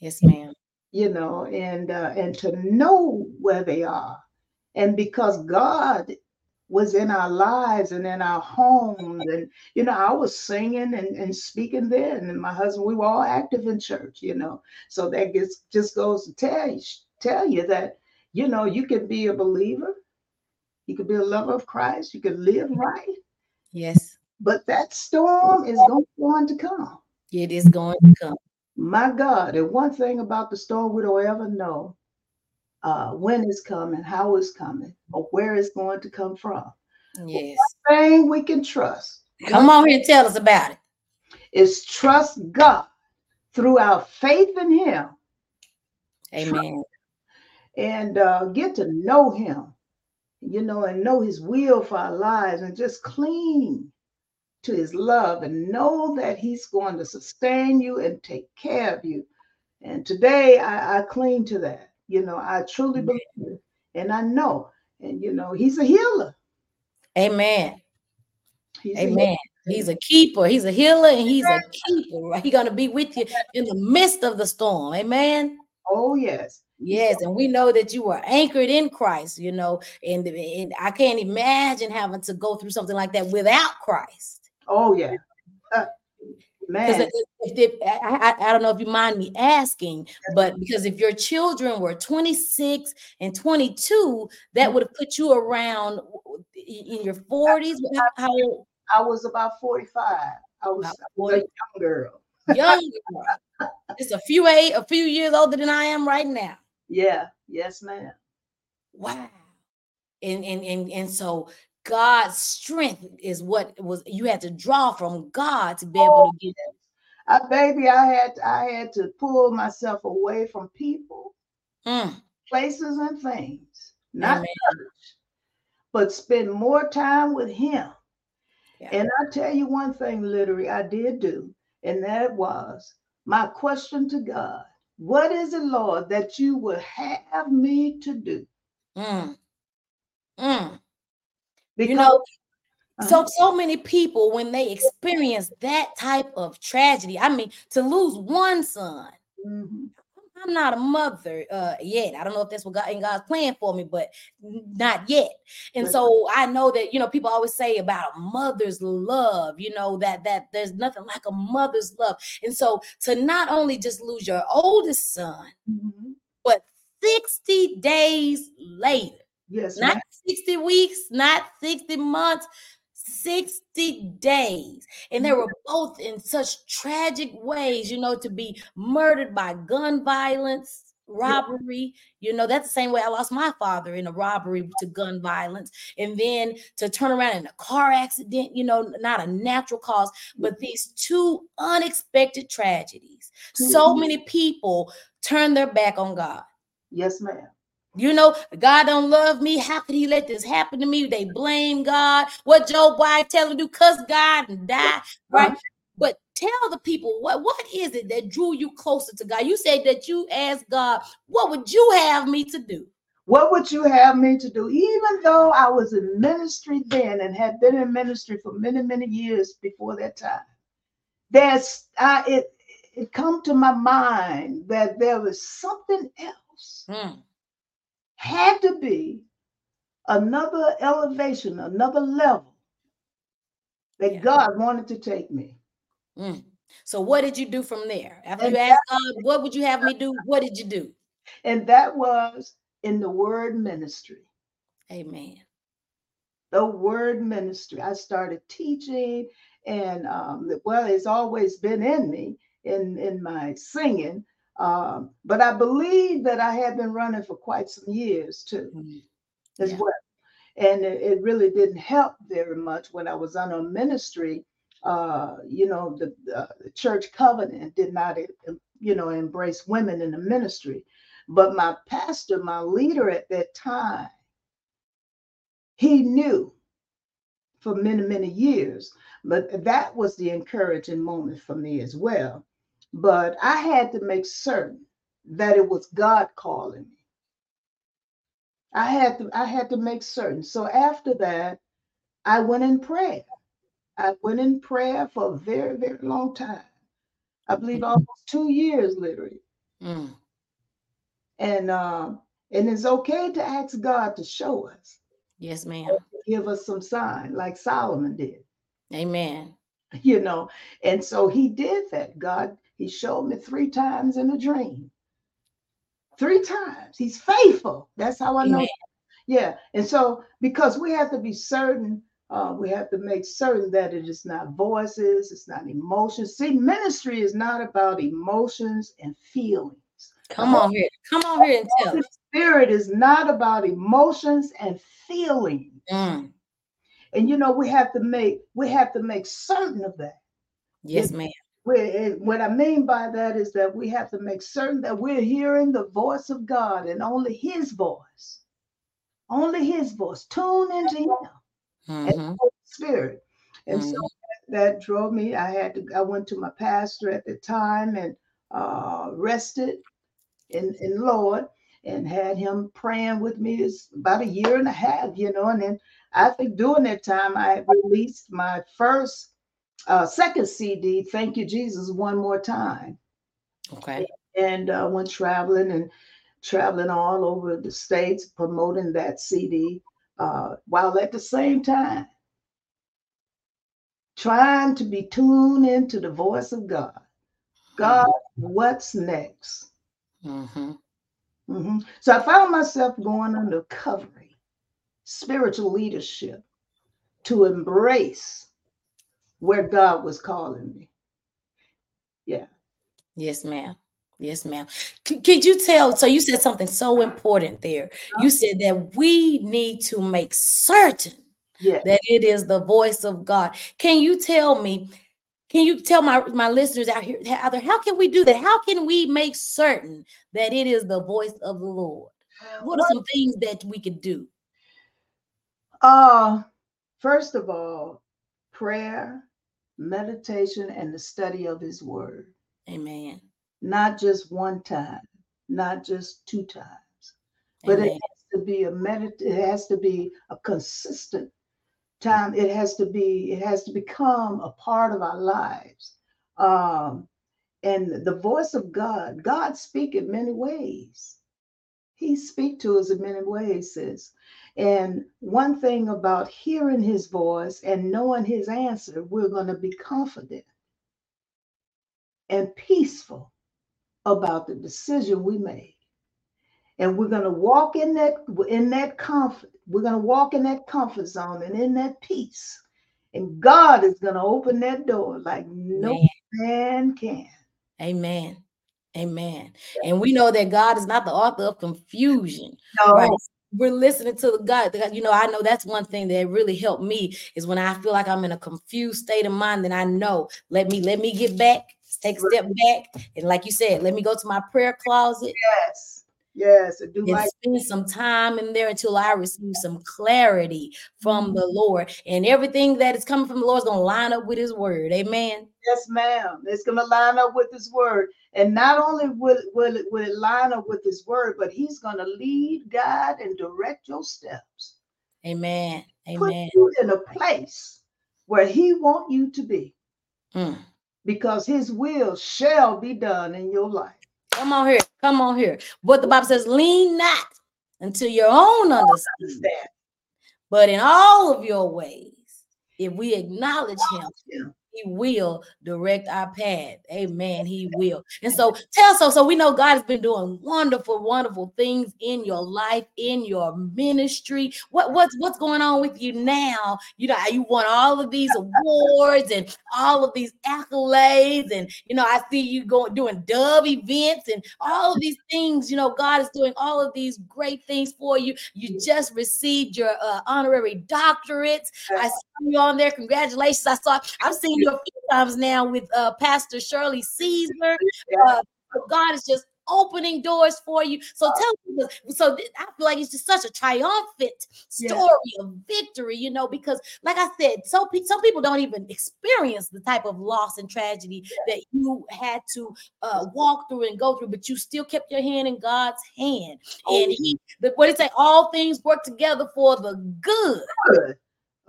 Yes, ma'am. you know, and uh, and to know where they are, and because God was in our lives and in our homes, and you know, I was singing and, and speaking then, and my husband, we were all active in church, you know, so that gets just goes to tell you tell you that you know you can be a believer, you could be a lover of Christ, you could live right, Yes. But that storm is going to come. It is going to come. My God, and one thing about the storm, we don't ever know uh, when it's coming, how it's coming, or where it's going to come from. Yes. Thing we can trust Come on here and tell us about it. is trust God through our faith in Him Amen. and uh, get to know Him, you know, and know His will for our lives and just cling to His love and know that He's going to sustain you and take care of you. And today I, I cling to that. You know, I truly believe it and I know. And, you know, He's a healer. Amen. He's a Amen. He's a keeper. He's a healer and he's a keeper. Right? He's gonna be with you in the midst of the storm. Amen. Oh, yes. Yes, and we know that you are anchored in Christ, you know, and, and I can't imagine having to go through something like that without Christ. Oh, yeah. Uh, man. I, I, I don't know if you mind me asking, but because if your children were 26 and 22, that would have put you around in your 40s. How, how? I was about 45. I was, I was a young girl. young girl. Just a few eight, a few years older than I am right now. Yeah. Yes, ma'am. Wow. And and and and so God's strength is what was you had to draw from God to be able to get it. I, baby, I had I had to pull myself away from people, Mm. places, and things. Not Amen. church, but spend more time with Him. And I tell you one thing, literally, I did do, and that was my question to God: What is it, Lord, that you would have me to do? Mm. Mm. Because you know, so Uh-huh. so many people when they experience that type of tragedy, I mean, to lose one son. Mhm. I'm not a mother uh yet. I don't know if that's what God in God's plan for me, but not yet. And so I know that you know people always say about a mother's love, you know, that that there's nothing like a mother's love. And so to not only just lose your oldest son, Mhm. but 60 days later, Yes, not ma'am. 60 weeks, not 60 months, 60 days. And they were both in such tragic ways, you know, to be murdered by gun violence, robbery. You know, that's the same way I lost my father in a robbery to gun violence. And then to turn around in a car accident, you know, not a natural cause, but these two unexpected tragedies. So Mhm. many people turn their back on God. Yes, ma'am. You know, God don't love me. How could he let this happen to me? They blame God. What Job wife tell him to do, cuss God and die, right? But tell the people what what is it that drew you closer to God? You said that you asked God, what would you have me to do? What would you have me to do? Even though I was in ministry then and had been in ministry for many, many years before that time, there's I it it come to my mind that there was something else Hmm. Had to be another elevation, another level that Yeah. God wanted to take me. Mm. So what did you do from there? After And you asked God, what would you have me do? What did you do? And that was in the word ministry. Amen. The word ministry. I started teaching, and um, well, it's always been in me in, in my singing. Um, but I believe that I had been running for quite some years too, Mhm. as Yeah. well. And it, it really didn't help very much when I was on a ministry. Uh, you know, the, the, church covenant did not, you know, embrace women in the ministry. But my pastor, my leader at that time, he knew for many, many years. But that was the encouraging moment for me as well. But I had to make certain that it was God calling me. I had to I had to make certain. So after that, I went in prayer. I went in prayer for a very, very long time. I believe almost two years literally. Mm. And um, and it's okay to ask God to show us, Yes, ma'am. give us some sign, like Solomon did. Amen. (laughs) you know. And so he did that. God, he showed me three times in a dream. Three times. He's faithful. That's how I know. Amen. Yeah. And so because we have to be certain, uh, we have to make certain that it is not voices, it's not emotions. See, ministry is not about emotions and feelings. Come on here. Come on here and tell us. Spirit is not about emotions and feelings. Mm. And you know, we have to make we have to make certain of that. Yes, ma'am. We- what I mean by that is that we have to make certain that we're hearing the voice of God and only His voice, only His voice. Tune into Him and Mhm. the Holy Spirit. And so Mhm. that drove me. I had to. I went to my pastor at the time and uh, rested in in Lord and had him praying with me. It's about a year and a half, you know. And then I think during that time I released my first uh, second CD, Thank You Jesus, one more time, Okay. and uh, went traveling and traveling all over the states promoting that CD, uh, while at the same time trying to be tuned into the voice of God. God, what's next? Mm-hmm. Mhm. So I found myself going under covering, spiritual leadership to embrace where God was calling me. Yeah. Yes, ma'am. Yes, ma'am. C- could you tell? So you said something so important there. You said that we need to make certain Yeah. that it is the voice of God. Can you tell me? Can you tell my my listeners out here out there how can we do that? How can we make certain that it is the voice of the Lord? What are some things that we could do? Uh, first of all, prayer, meditation, and the study of his word. Amen. Not just one time, not just two times, but it has to be a medit it has to be a consistent time. It has to be, it has to become a part of our lives. Um, and the voice of God, God speak in many ways. He speak to us in many ways, sis. And one thing about hearing his voice and knowing his answer, we're going to be confident and peaceful about the decision we made. And we're going to walk in that in that comfort. We're going to walk in that comfort zone and in that peace. And God is going to open that door like no man can. Amen. Amen. And we know that God is not the author of confusion. No. Right. We're listening to the God. God- You know, I know that's one thing that really helped me is when I feel like I'm in a confused state of mind, then I know, let me let me get back, take a step back. And like you said, let me go to my prayer closet. Yes. Yes. Do and like spend some time in there until I receive some clarity from Mm-hmm. the Lord. And everything that is coming from the Lord is going to line up with his word. Amen. Yes, ma'am. It's going to line up with his word. And not only will, will, it, will it line up with his word, but he's going to lead, guide, and direct your steps. Amen. Put Amen. you in a place where he want you to be Mm. because his will shall be done in your life. Come on here. Come on here. What the Bible says, lean not unto your own understanding, but in all of your ways, if we acknowledge him, he will direct our path. Amen. He will. And so tell so so we know God has been doing wonderful, wonderful things in your life, in your ministry. What what's what's going on with you now? You know, you won all of these awards and all of these accolades, and you know, I see you going doing dove events and all of these things. You know, God is doing all of these great things for you. You just received your uh, honorary doctorates. I see you on there. Congratulations. I saw I've seen you a few times now with uh, Pastor Shirley Caesar. Uh, God is just opening doors for you. So tell me, so I feel like it's just such a triumphant story yeah. of victory, you know, because like I said, so pe- some people don't even experience the type of loss and tragedy yeah. that you had to uh, walk through and go through, but you still kept your hand in God's hand. Oh. And he, the, what did he say? All things work together for the good. good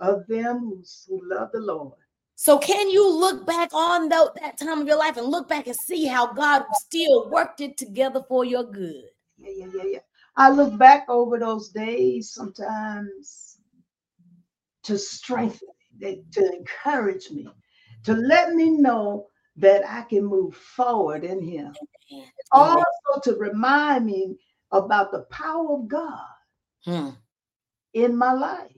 of them who love the Lord. So can you look back on the, that time of your life and look back and see how God still worked it together for your good? Yeah, yeah, yeah, yeah. I look back over those days sometimes to strengthen me, to encourage me, to let me know that I can move forward in Him. Also to remind me about the power of God hmm. in my life.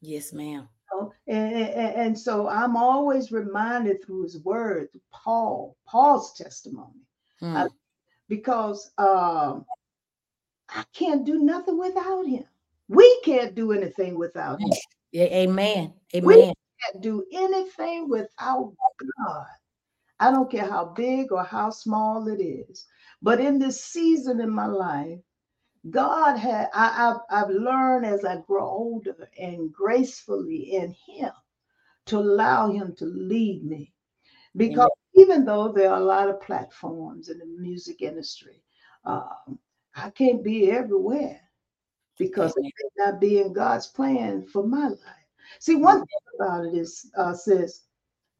Yes, ma'am know, and, and, and, so I'm always reminded through his word, Paul, Paul's testimony, hmm. I, because um, I can't do nothing without him. We can't do anything without him. Yeah, amen. Amen. We can't do anything without God. I don't care how big or how small it is. But in this season in my life, God had I, have I've learned as I grow older and gracefully in Him to allow Him to lead me, because even though there are a lot of platforms in the music industry, um, I can't be everywhere because Amen. it may not be in God's plan for my life. See, one thing about it is, uh, says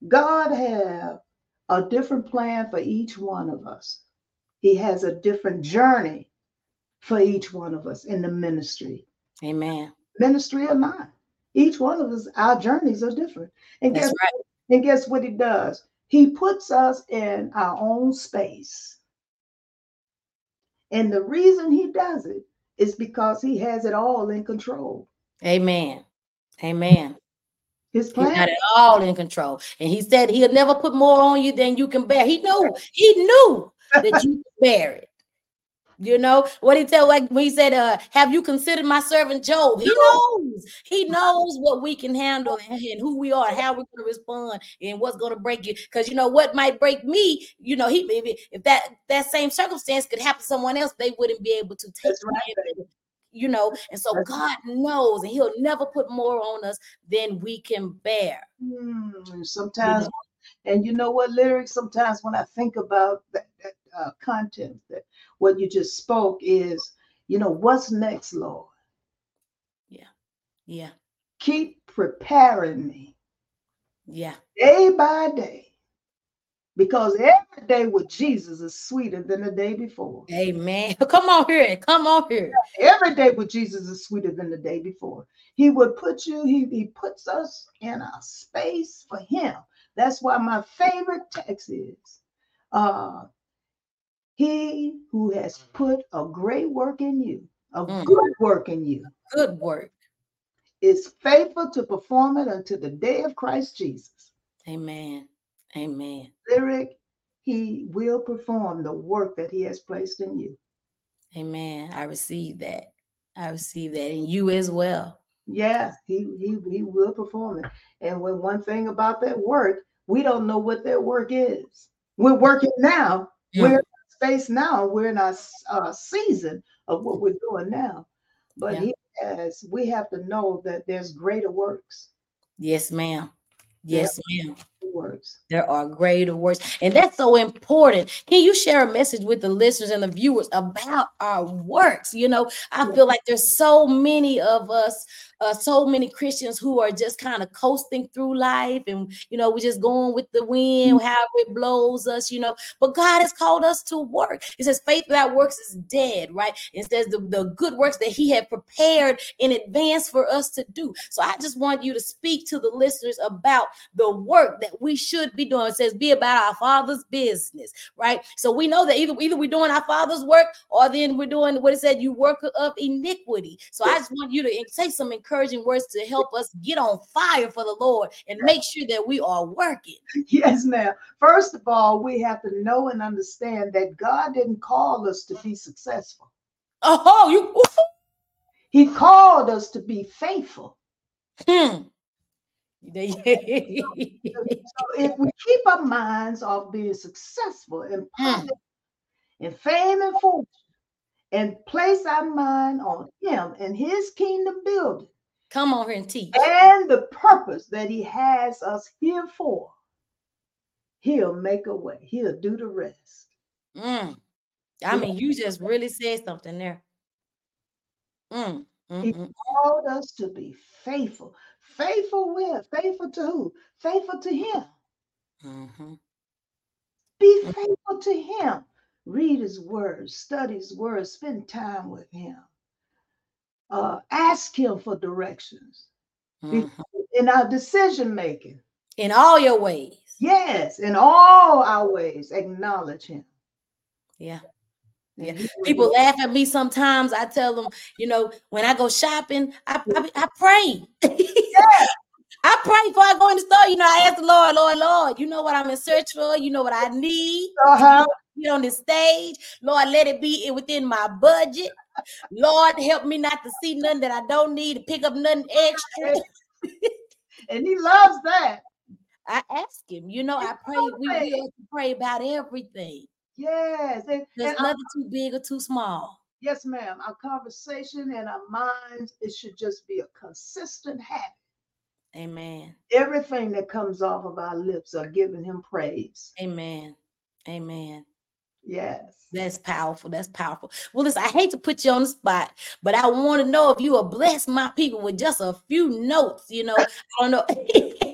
God have a different plan for each one of us. He has a different journey for each one of us in the ministry. Amen. Ministry or not. Each one of us, our journeys are different. And guess, right. and guess what he does? He puts us in our own space. And the reason he does it is because he has it all in control. Amen. Amen. His plan. He got it all in control. And he said he'll never put more on you than you can bear. He knew, he knew that you could bear it. You know what he tell like when he said, uh, "Have you considered my servant Job?" He knows. He knows what we can handle and, and who we are, and how we're going to respond, and what's going to break you. Because you know what might break me. You know, he maybe if that that same circumstance could happen to someone else, they wouldn't be able to take right. You know, and so God knows, and He'll never put more on us than we can bear. Mm, sometimes, you know? and you know what, lyrics. Sometimes when I think about that, that uh, content that what you just spoke is, you know, what's next, Lord? Yeah. Yeah. Keep preparing me. Yeah. Day by day. Because every day with Jesus is sweeter than the day before. Amen. (laughs) Come on here. Come on here. Every day with Jesus is sweeter than the day before. He would put you, he, he puts us in a space for him. That's why my favorite text is uh he who has put a great work in you, a mm. good work in you, good work, is faithful to perform it until the day of Christ Jesus. Amen. Amen. Lyrik, he will perform the work that he has placed in you. Amen. I receive that. I receive that in you as well. Yeah, he he he will perform it. And when one thing about that work, we don't know what that work is. We're working now. Yeah. We're space now. We're in our uh, season of what we're doing now. But yeah. he has, we have to know that there's greater works. Yes, ma'am. Yes, ma'am. Works. There are greater works. And that's so important. Can you share a message with the listeners and the viewers about our works? You know, I feel like there's so many of us uh, so many Christians who are just kind of coasting through life and, you know, we're just going with the wind, Mm-hmm. however it blows us, you know. But God has called us to work. It says faith without works is dead, right? It says the, the good works that He had prepared in advance for us to do. So I just want you to speak to the listeners about the work that we should be doing. It says be about our Father's business, right? So we know that either, either we're doing our Father's work or then we're doing what it said, you work of iniquity. So I just want you to say some encouraging words to help us get on fire for the Lord and make sure that we are working. Yes, ma'am. First of all, we have to know and understand that God didn't call us to be successful. Oh, you He called us to be faithful. Hmm. So if we (laughs) keep our minds off being successful and Hmm. and fame and fortune, and place our mind on Him and His kingdom building, Come on here and teach. and the purpose that He has us here for, He'll make a way. He'll do the rest. Mm. I mean, you just really said something there. Mm, mm, He mm. called us to be faithful. Faithful with faithful to who? Faithful to Him. Mhm. Be faithful to Him. Read His Word, study His Word, spend time with Him. Uh, ask Him for directions Be- Mhm. in our decision making. In all your ways. Yes, in all our ways, acknowledge Him. Yeah. Yeah. People laugh at me sometimes. I tell them, you know, when I go shopping, I, I, I pray. (laughs) I pray before I go in the store. You know, I ask the Lord, Lord, Lord, you know what I'm in search for. You know what I need. Uh-huh. Get on this stage. Lord, let it be within my budget. Lord, help me not to see nothing that I don't need, to pick up nothing extra. (laughs) And He loves that. I ask him, you know, I pray. We, we have to pray about everything. Yes. And, There's nothing too big or too small. yes, ma'am. Our conversation and our minds, it should just be a consistent habit. Amen. Everything that comes off of our lips are giving him praise. Amen. Amen. Yes. That's powerful. That's powerful. Well, listen, I hate to put you on the spot, but I want to know if you will bless my people with just a few notes. You know, I don't know. (laughs)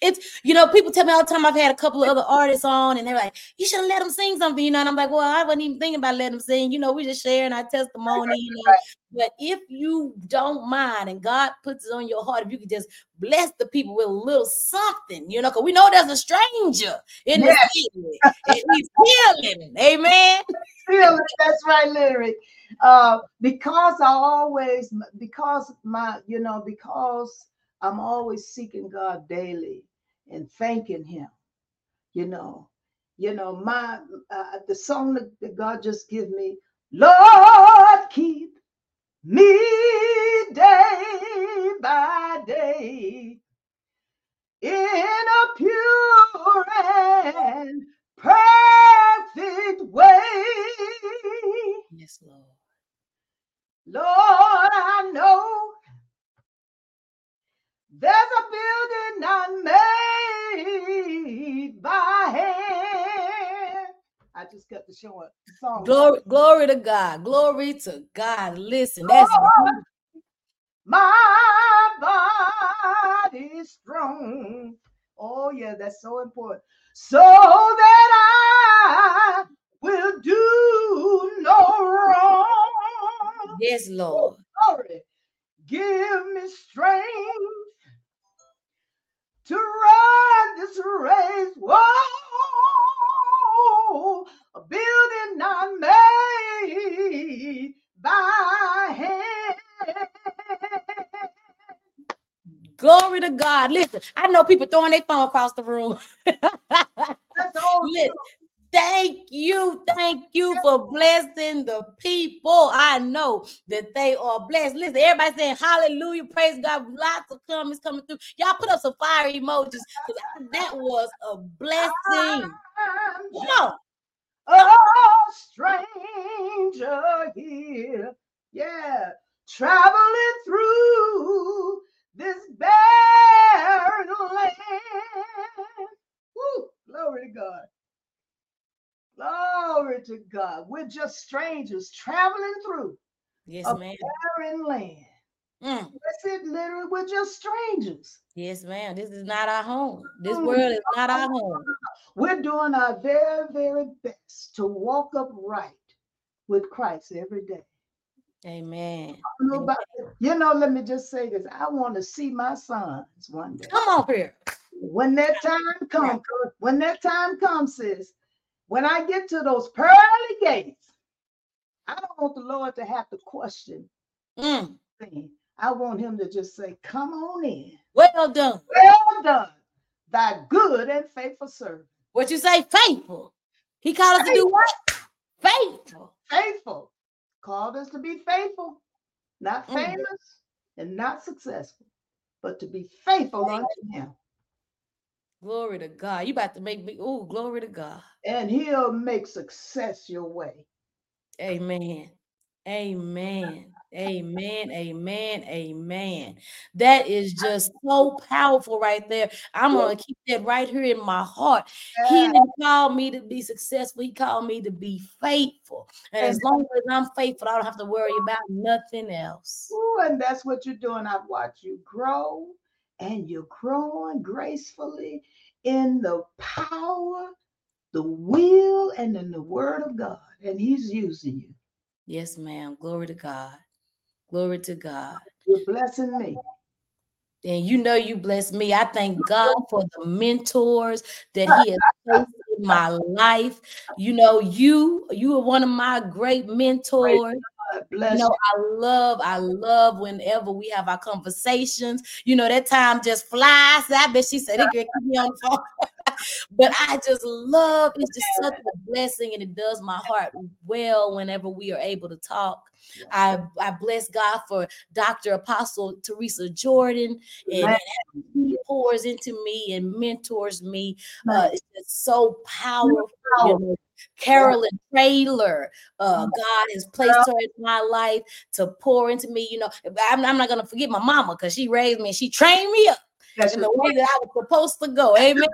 it's you know, people tell me all the time. I've had a couple of other artists on, and they're like, "You should let them sing something," you know. And I'm like, "Well, I wasn't even thinking about letting them sing. You know, we just sharing our testimony, you know." But if you don't mind, and God puts it on your heart, if you could just bless the people with a little something, you know, because we know there's a stranger in the Yes. city, and He's healing. Amen. Feel it. That's right, Lyrik. Uh, because I always, because my, you know, because I'm always seeking God daily and thanking Him. You know, you know, my uh, the song that, God just give me, Lord, keep me day by day in a pure and perfect way. Yes, Lord. Lord, I know there's a building not made by hand. I just got to show it. Song. Glory, glory to God. Glory to God. Listen, that's Lord, my body's strong. Oh, yeah, that's so important. So that I will do no wrong. yes, Lord. Oh, glory. Give me strength race. Whoa, a building not made by hand. Glory to God. Listen, I know people throwing their phone across the room. That's all. (laughs) Listen, thank you. Thank you for blessing the people. I know that they are blessed. Listen, everybody saying hallelujah, praise God. Lots of comments coming through. Y'all put up some fire emojis because that was a blessing. Come a stranger here. Yeah, traveling through this barren land. Glory to God. Glory to God. We're just strangers traveling through Yes, a ma'am. barren land. Mm. That's it, literally. We're just strangers. Yes, ma'am. This is not our home. This Mm. world is not our home. We're doing our very, very best to walk upright with Christ every day. Amen. About- You know, let me just say this. I want to see my sons one day. Come on here. When that time comes, when that time comes, sis, when I get to those pearly gates, I don't want the Lord to have to question Mm. thing. I want him to just say, Come on in. Well done. Well done, thy good and faithful servant. What you say? Faithful. He called us to do what? Faithful. Faithful. Called us to be faithful, not Mm. famous and not successful, but to be faithful unto him. Glory to God. You about to make me. Oh, glory to God. And he'll make success your way. Amen. Amen. Amen. Amen. Amen. That is just so powerful right there. I'm going to keep that right here in my heart. He didn't call me to be successful. He called me to be faithful. And as long as I'm faithful, I don't have to worry about nothing else. Ooh, and that's what you're doing. I've watched you grow, and you're growing gracefully in the power, the will, and in the word of God. And he's using you. Yes, ma'am. Glory to God. Glory to God. You're blessing me. And you know you bless me. I thank (laughs) God for the mentors that He has placed in my life. You know, you you are one of my great mentors. God You know, you. I love, I love whenever we have our conversations. You know, that time just flies. I bet she said it keep me on the phone. But I just love it's just such a blessing and it does my heart well whenever we are able to talk. I, I bless God for Dr. Apostle Teresa Jordan and, he pours into me and mentors me. Uh, it's just so powerful. Carolyn Taylor, uh, God has placed her in my life to pour into me. You know, I'm, I'm not gonna forget my mama because she raised me and she trained me up That's in the way that I was supposed to go. Amen.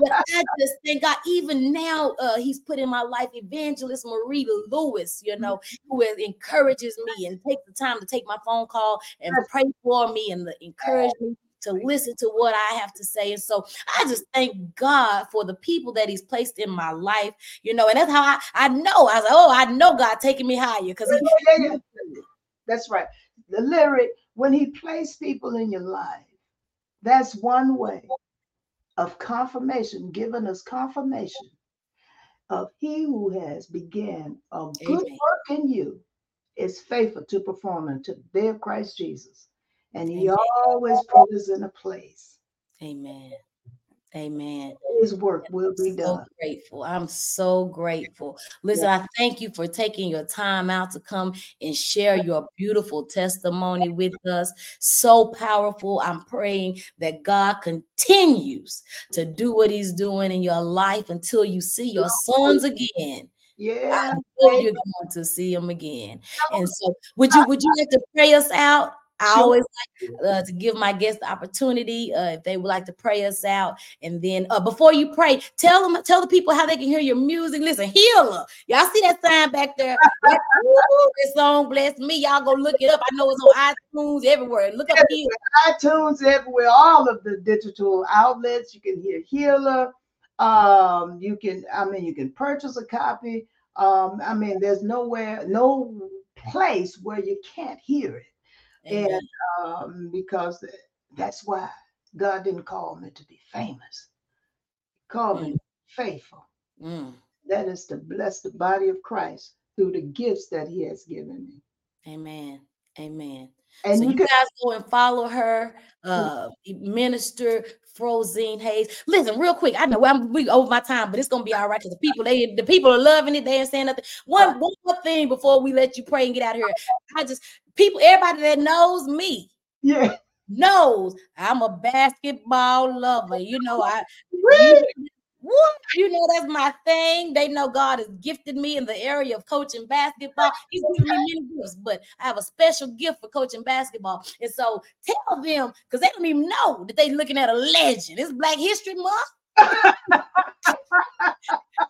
but (laughs) I just thank God, even now, uh, He's put in my life Evangelist Marie Lewis, you know, who encourages me and takes the time to take my phone call and pray for me and encourage me to listen to what I have to say. And so I just thank God for the people that He's placed in my life, you know, and that's how I, I know. I was like, oh, I know God taking me higher because He. Yeah, yeah. That's right. The lyric, when he placed people in your life, that's one way of confirmation, giving us confirmation of he who has began a good Amen. work in you is faithful to perform unto the day of Christ Jesus. And he Amen. always put us in a place. Amen. Amen. His work will be so done. grateful. I'm so grateful. Listen, I thank you for taking your time out to come and share your beautiful testimony with us. So powerful. I'm praying that God continues to do what He's doing in your life until you see your sons again. Yeah. I know you're going to see them again. And so, would you would you like to pray us out? I Sure. always like uh, to give my guests the opportunity uh, if they would like to pray us out. And then uh, before you pray, tell them, tell the people how they can hear your music. Listen, healer. Y'all see that sign back there? (laughs) That- this song bless me. Y'all go look it up. I know it's on iTunes everywhere. Look up healer. iTunes everywhere, all of the digital outlets. You can hear Healer. Um, you can, I mean, you can purchase a copy. Um, I mean, there's nowhere, no place where you can't hear it. Amen. And um, because that's why God didn't call me to be famous. He called me faithful. Mm, That is to bless the body of Christ through the gifts that He has given me. amen. Amen. And so you you can- guys go and follow her, uh, Minister Frozene Hayes. Listen, real quick. I know I'm we over my time, but it's gonna be all right because the people they the people are loving it. They ain't saying nothing. One one more thing before we let you pray and get out of here. I just people, everybody that knows me yeah. knows I'm a basketball lover. You know, I (laughs) you, woo, you know that's my thing. They know God has gifted me in the area of coaching basketball. He's given me many gifts, but I have a special gift for coaching basketball. And so tell them because they don't even know that they're looking at a legend. It's Black History Month. (laughs)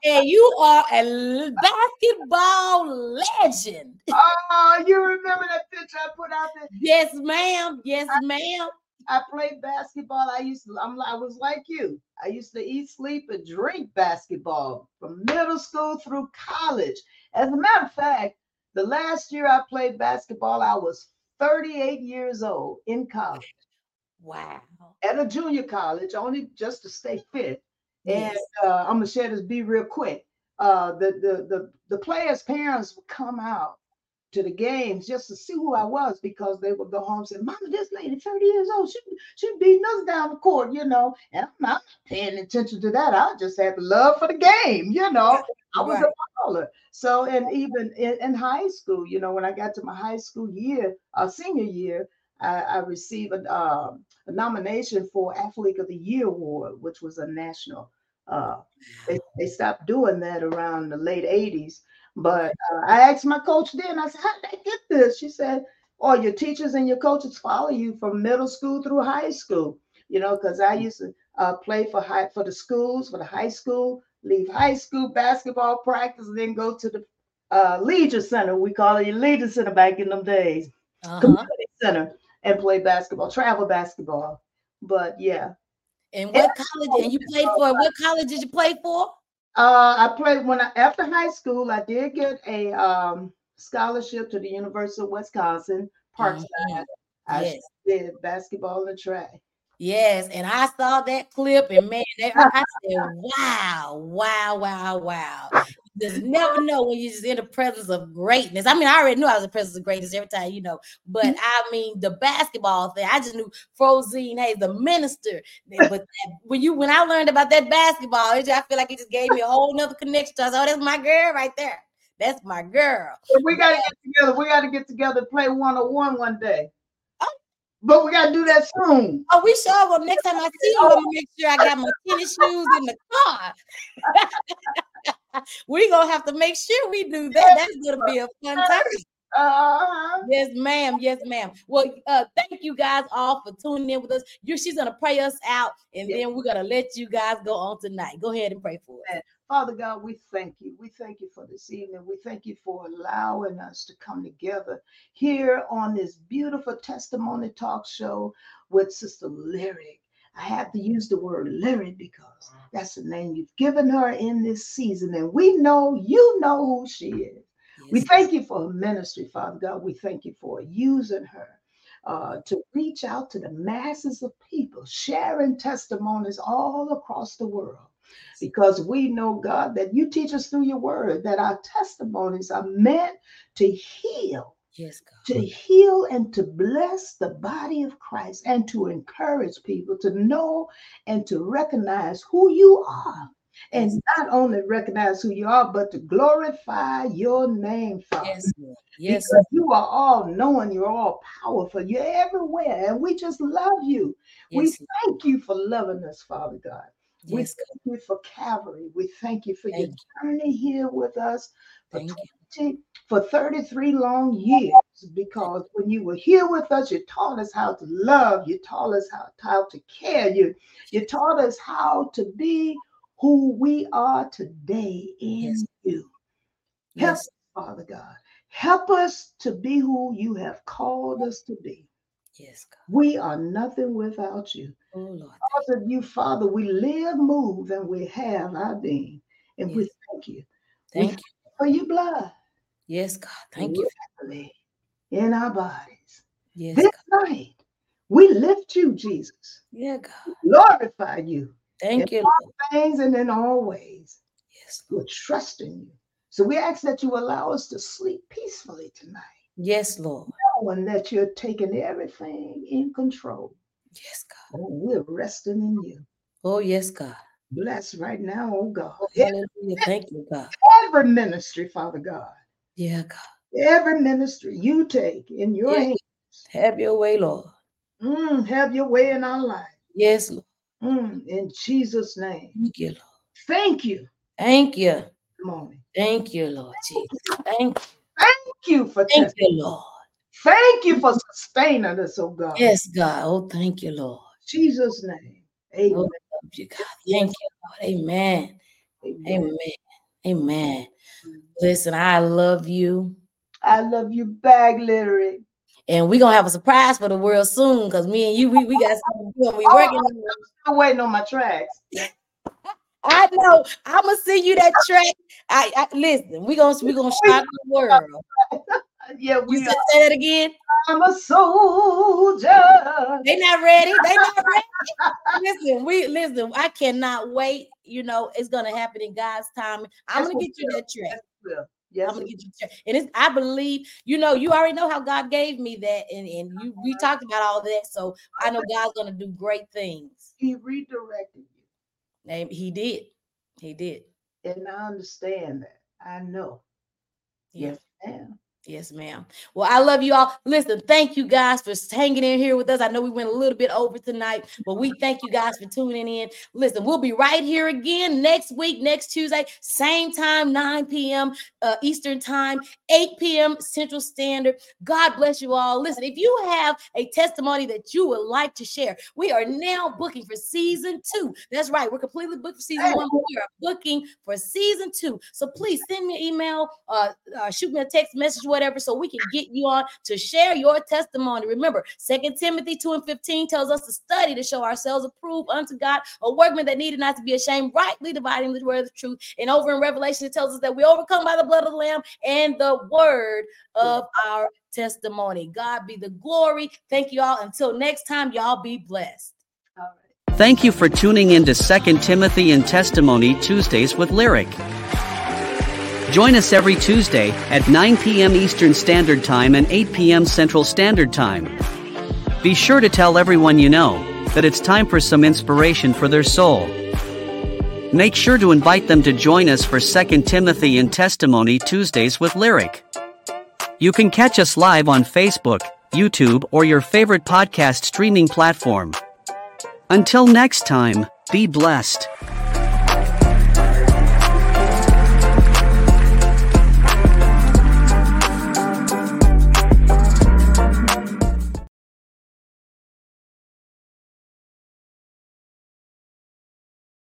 and you are a basketball legend. Oh, you remember that picture I put out there? Yes, ma'am. Yes, ma'am. I played basketball. I used to, I'm, I was like you. I used to eat, sleep, and drink basketball from middle school through college. As a matter of fact, the last year I played basketball, I was 38 years old in college. Wow. At a junior college, only just to stay fit. Yes. And uh, I'm gonna share this be real quick. Uh, the, the the the players' parents would come out to the games just to see who I was because they would go home and say, Mama, this lady 30 years old, she she beating us down the court, you know. And I'm not paying attention to that. I just had the love for the game, you know. I was Right. a baller. So, and even in, in high school, you know, when I got to my high school year, uh, senior year, I, I received a, um, a nomination for Athlete of the Year award, which was a national. Uh, they, they stopped doing that around the late 80s. But uh, I asked my coach then, I said, How did I get this? She said, Oh, your teachers and your coaches follow you from middle school through high school. You know, because I used to uh, play for high for the schools, for the high school, leave high school basketball practice, and then go to the uh, Leisure Center. We call it Leisure Center back in them days, Uh-huh. community center, and play basketball, travel basketball. But yeah, And what college? And you played for what college did you play for? Uh, I played when I after high school. I did get a um, scholarship to the University of Wisconsin Parkside. I Yes. did basketball and track. Yes, and I saw that clip, and man, that, I said, "Wow, wow, wow, wow!" Just never know when you're just in the presence of greatness. I mean, I already knew I was in the presence of greatness every time, you know. But mm-hmm. I mean, the basketball thing, I just knew Frozene Hayes, the minister. But (laughs) that- when you, when I learned about that basketball, just, I feel like it just gave me a whole nother connection. I said, "Oh, that's my girl right there. That's my girl." We got to get together. We got to get together and play one on one one day. Oh. But we got to do that soon. Oh, we sure will. Next time I see you, I'm gonna make sure I got my tennis shoes in the car. (laughs) (laughs) we gonna have to make sure we do that. That's gonna be a fun time. Uh-huh. Yes, ma'am. Yes, ma'am. Well, uh, thank you guys all for tuning in with us. You, she's gonna pray us out, and then we're gonna let you guys go on tonight. Go ahead and pray for us. Father God, we thank you. We thank you for this evening. We thank you for allowing us to come together here on this beautiful testimony talk show with Sister Lyrik. I have to use the word Lyrik because that's the name you've given her in this season. And we know you know who she is. We thank you for her ministry, Father God. We thank you for using her uh, to reach out to the masses of people, sharing testimonies all across the world. Because we know, God, that you teach us through your word that our testimonies are meant to heal, Yes, God. to heal and to bless the body of Christ and to encourage people to know and to recognize who you are. And not only recognize who you are, but to glorify your name, Father. Yes, Yes, Because you are all knowing, you're all powerful, you're everywhere, and we just love you. we thank you for loving us, Father God. We Yes, thank you for Calvary. We thank you for your Thank journey here with us for Thank you. 20, for 33 long years. Because when you were here with us, you taught us how to love, you taught us how, how to care, you, you taught us how to be who we are today in Yes. you. Help Yes. us, Father God. Help us to be who you have called us to be. Yes, God. We are nothing without you. Oh, Lord. Because of you, Father, we live, move, and we have our being. And we thank you. We Thank thank you. you for your blood. Yes, God. Thank you. In our bodies. Yes, This God. night, we lift you, Jesus. Yeah, God. Glorify you Thank in you. all things and in all ways. Yes, We're trusting you. So we ask that you allow us to sleep peacefully tonight, Yes, Lord. knowing that you're taking everything in control. Yes, God. Oh, we're resting in you. Oh, yes, God. Bless right now, oh God. Oh, hallelujah. Thank you, God. Every ministry, Father God. Yeah, God. Every ministry you take in your Yeah. hands. Have your way, Lord. Mm, have your way in our life. Yes, Lord. Mm, in Jesus' name. Thank you, Lord. Thank you. Thank you. Come on. Thank you, Lord Jesus. Thank you. Thank you for Thank you, Lord. Thank you for sustaining us, oh God. Yes, God. Oh, thank you, Lord. Jesus' name. Amen. Oh, you, God. Thank you, Lord. Amen. Amen. Amen. Listen, I love you. I love you back, Lyrik. And we're gonna have a surprise for the world soon because me and you, we, we got something to do. We Oh, working on. I'm still waiting on my tracks. I know. I'm gonna send you that track. I, I listen. We gonna we gonna (laughs) shock the world. (laughs) Yeah, You we said say that again. I'm a soldier. They not ready. They not (laughs) ready. listen, we listen. I cannot wait. You know, it's gonna happen in God's time. I'm Yes, gonna get you will. that track. Yes, I'm gonna get you track. And it's I believe, you know, you already know how God gave me that, and, and you we uh-huh. talked about all that. So I know God's gonna do great things. he redirected you. And he did. He did. And I understand that. I know. Yes, ma'am. Yes, ma'am. Well, I love you all. Listen, thank you guys for hanging in here with us. I know we went a little bit over tonight, but we thank you guys for tuning in. Listen, we'll be right here again next week, next Tuesday, same time, 9 p.m. Uh, Eastern Time, 8 p.m. Central Standard. God bless you all. Listen, if you have a testimony that you would like to share, we are now booking for season two. That's right, we're completely booked for season one, we are booking for season two. So please send me an email, uh, uh, shoot me a text message, whatever, so we can get you on to share your testimony. Remember, Second Timothy 2 and 15 tells us to study to show ourselves approved unto God, a workman that needed not to be ashamed, rightly dividing the word of the truth. And over in Revelation, it tells us that we overcome by the blood of the Lamb and the word of our testimony. God be the glory. Thank you all. Until next time, y'all be blessed. Thank you for tuning in to 2 Timothy and Testimony Tuesdays with Lyrik. Join us every Tuesday at 9 p.m. Eastern Standard Time and 8 p.m. Central Standard Time. Be sure to tell everyone you know that it's time for some inspiration for their soul. Make sure to invite them to join us for 2 Timothy and Testimony Tuesdays with Lyrik. You can catch us live on Facebook, YouTube, or your favorite podcast streaming platform. Until next time, be blessed.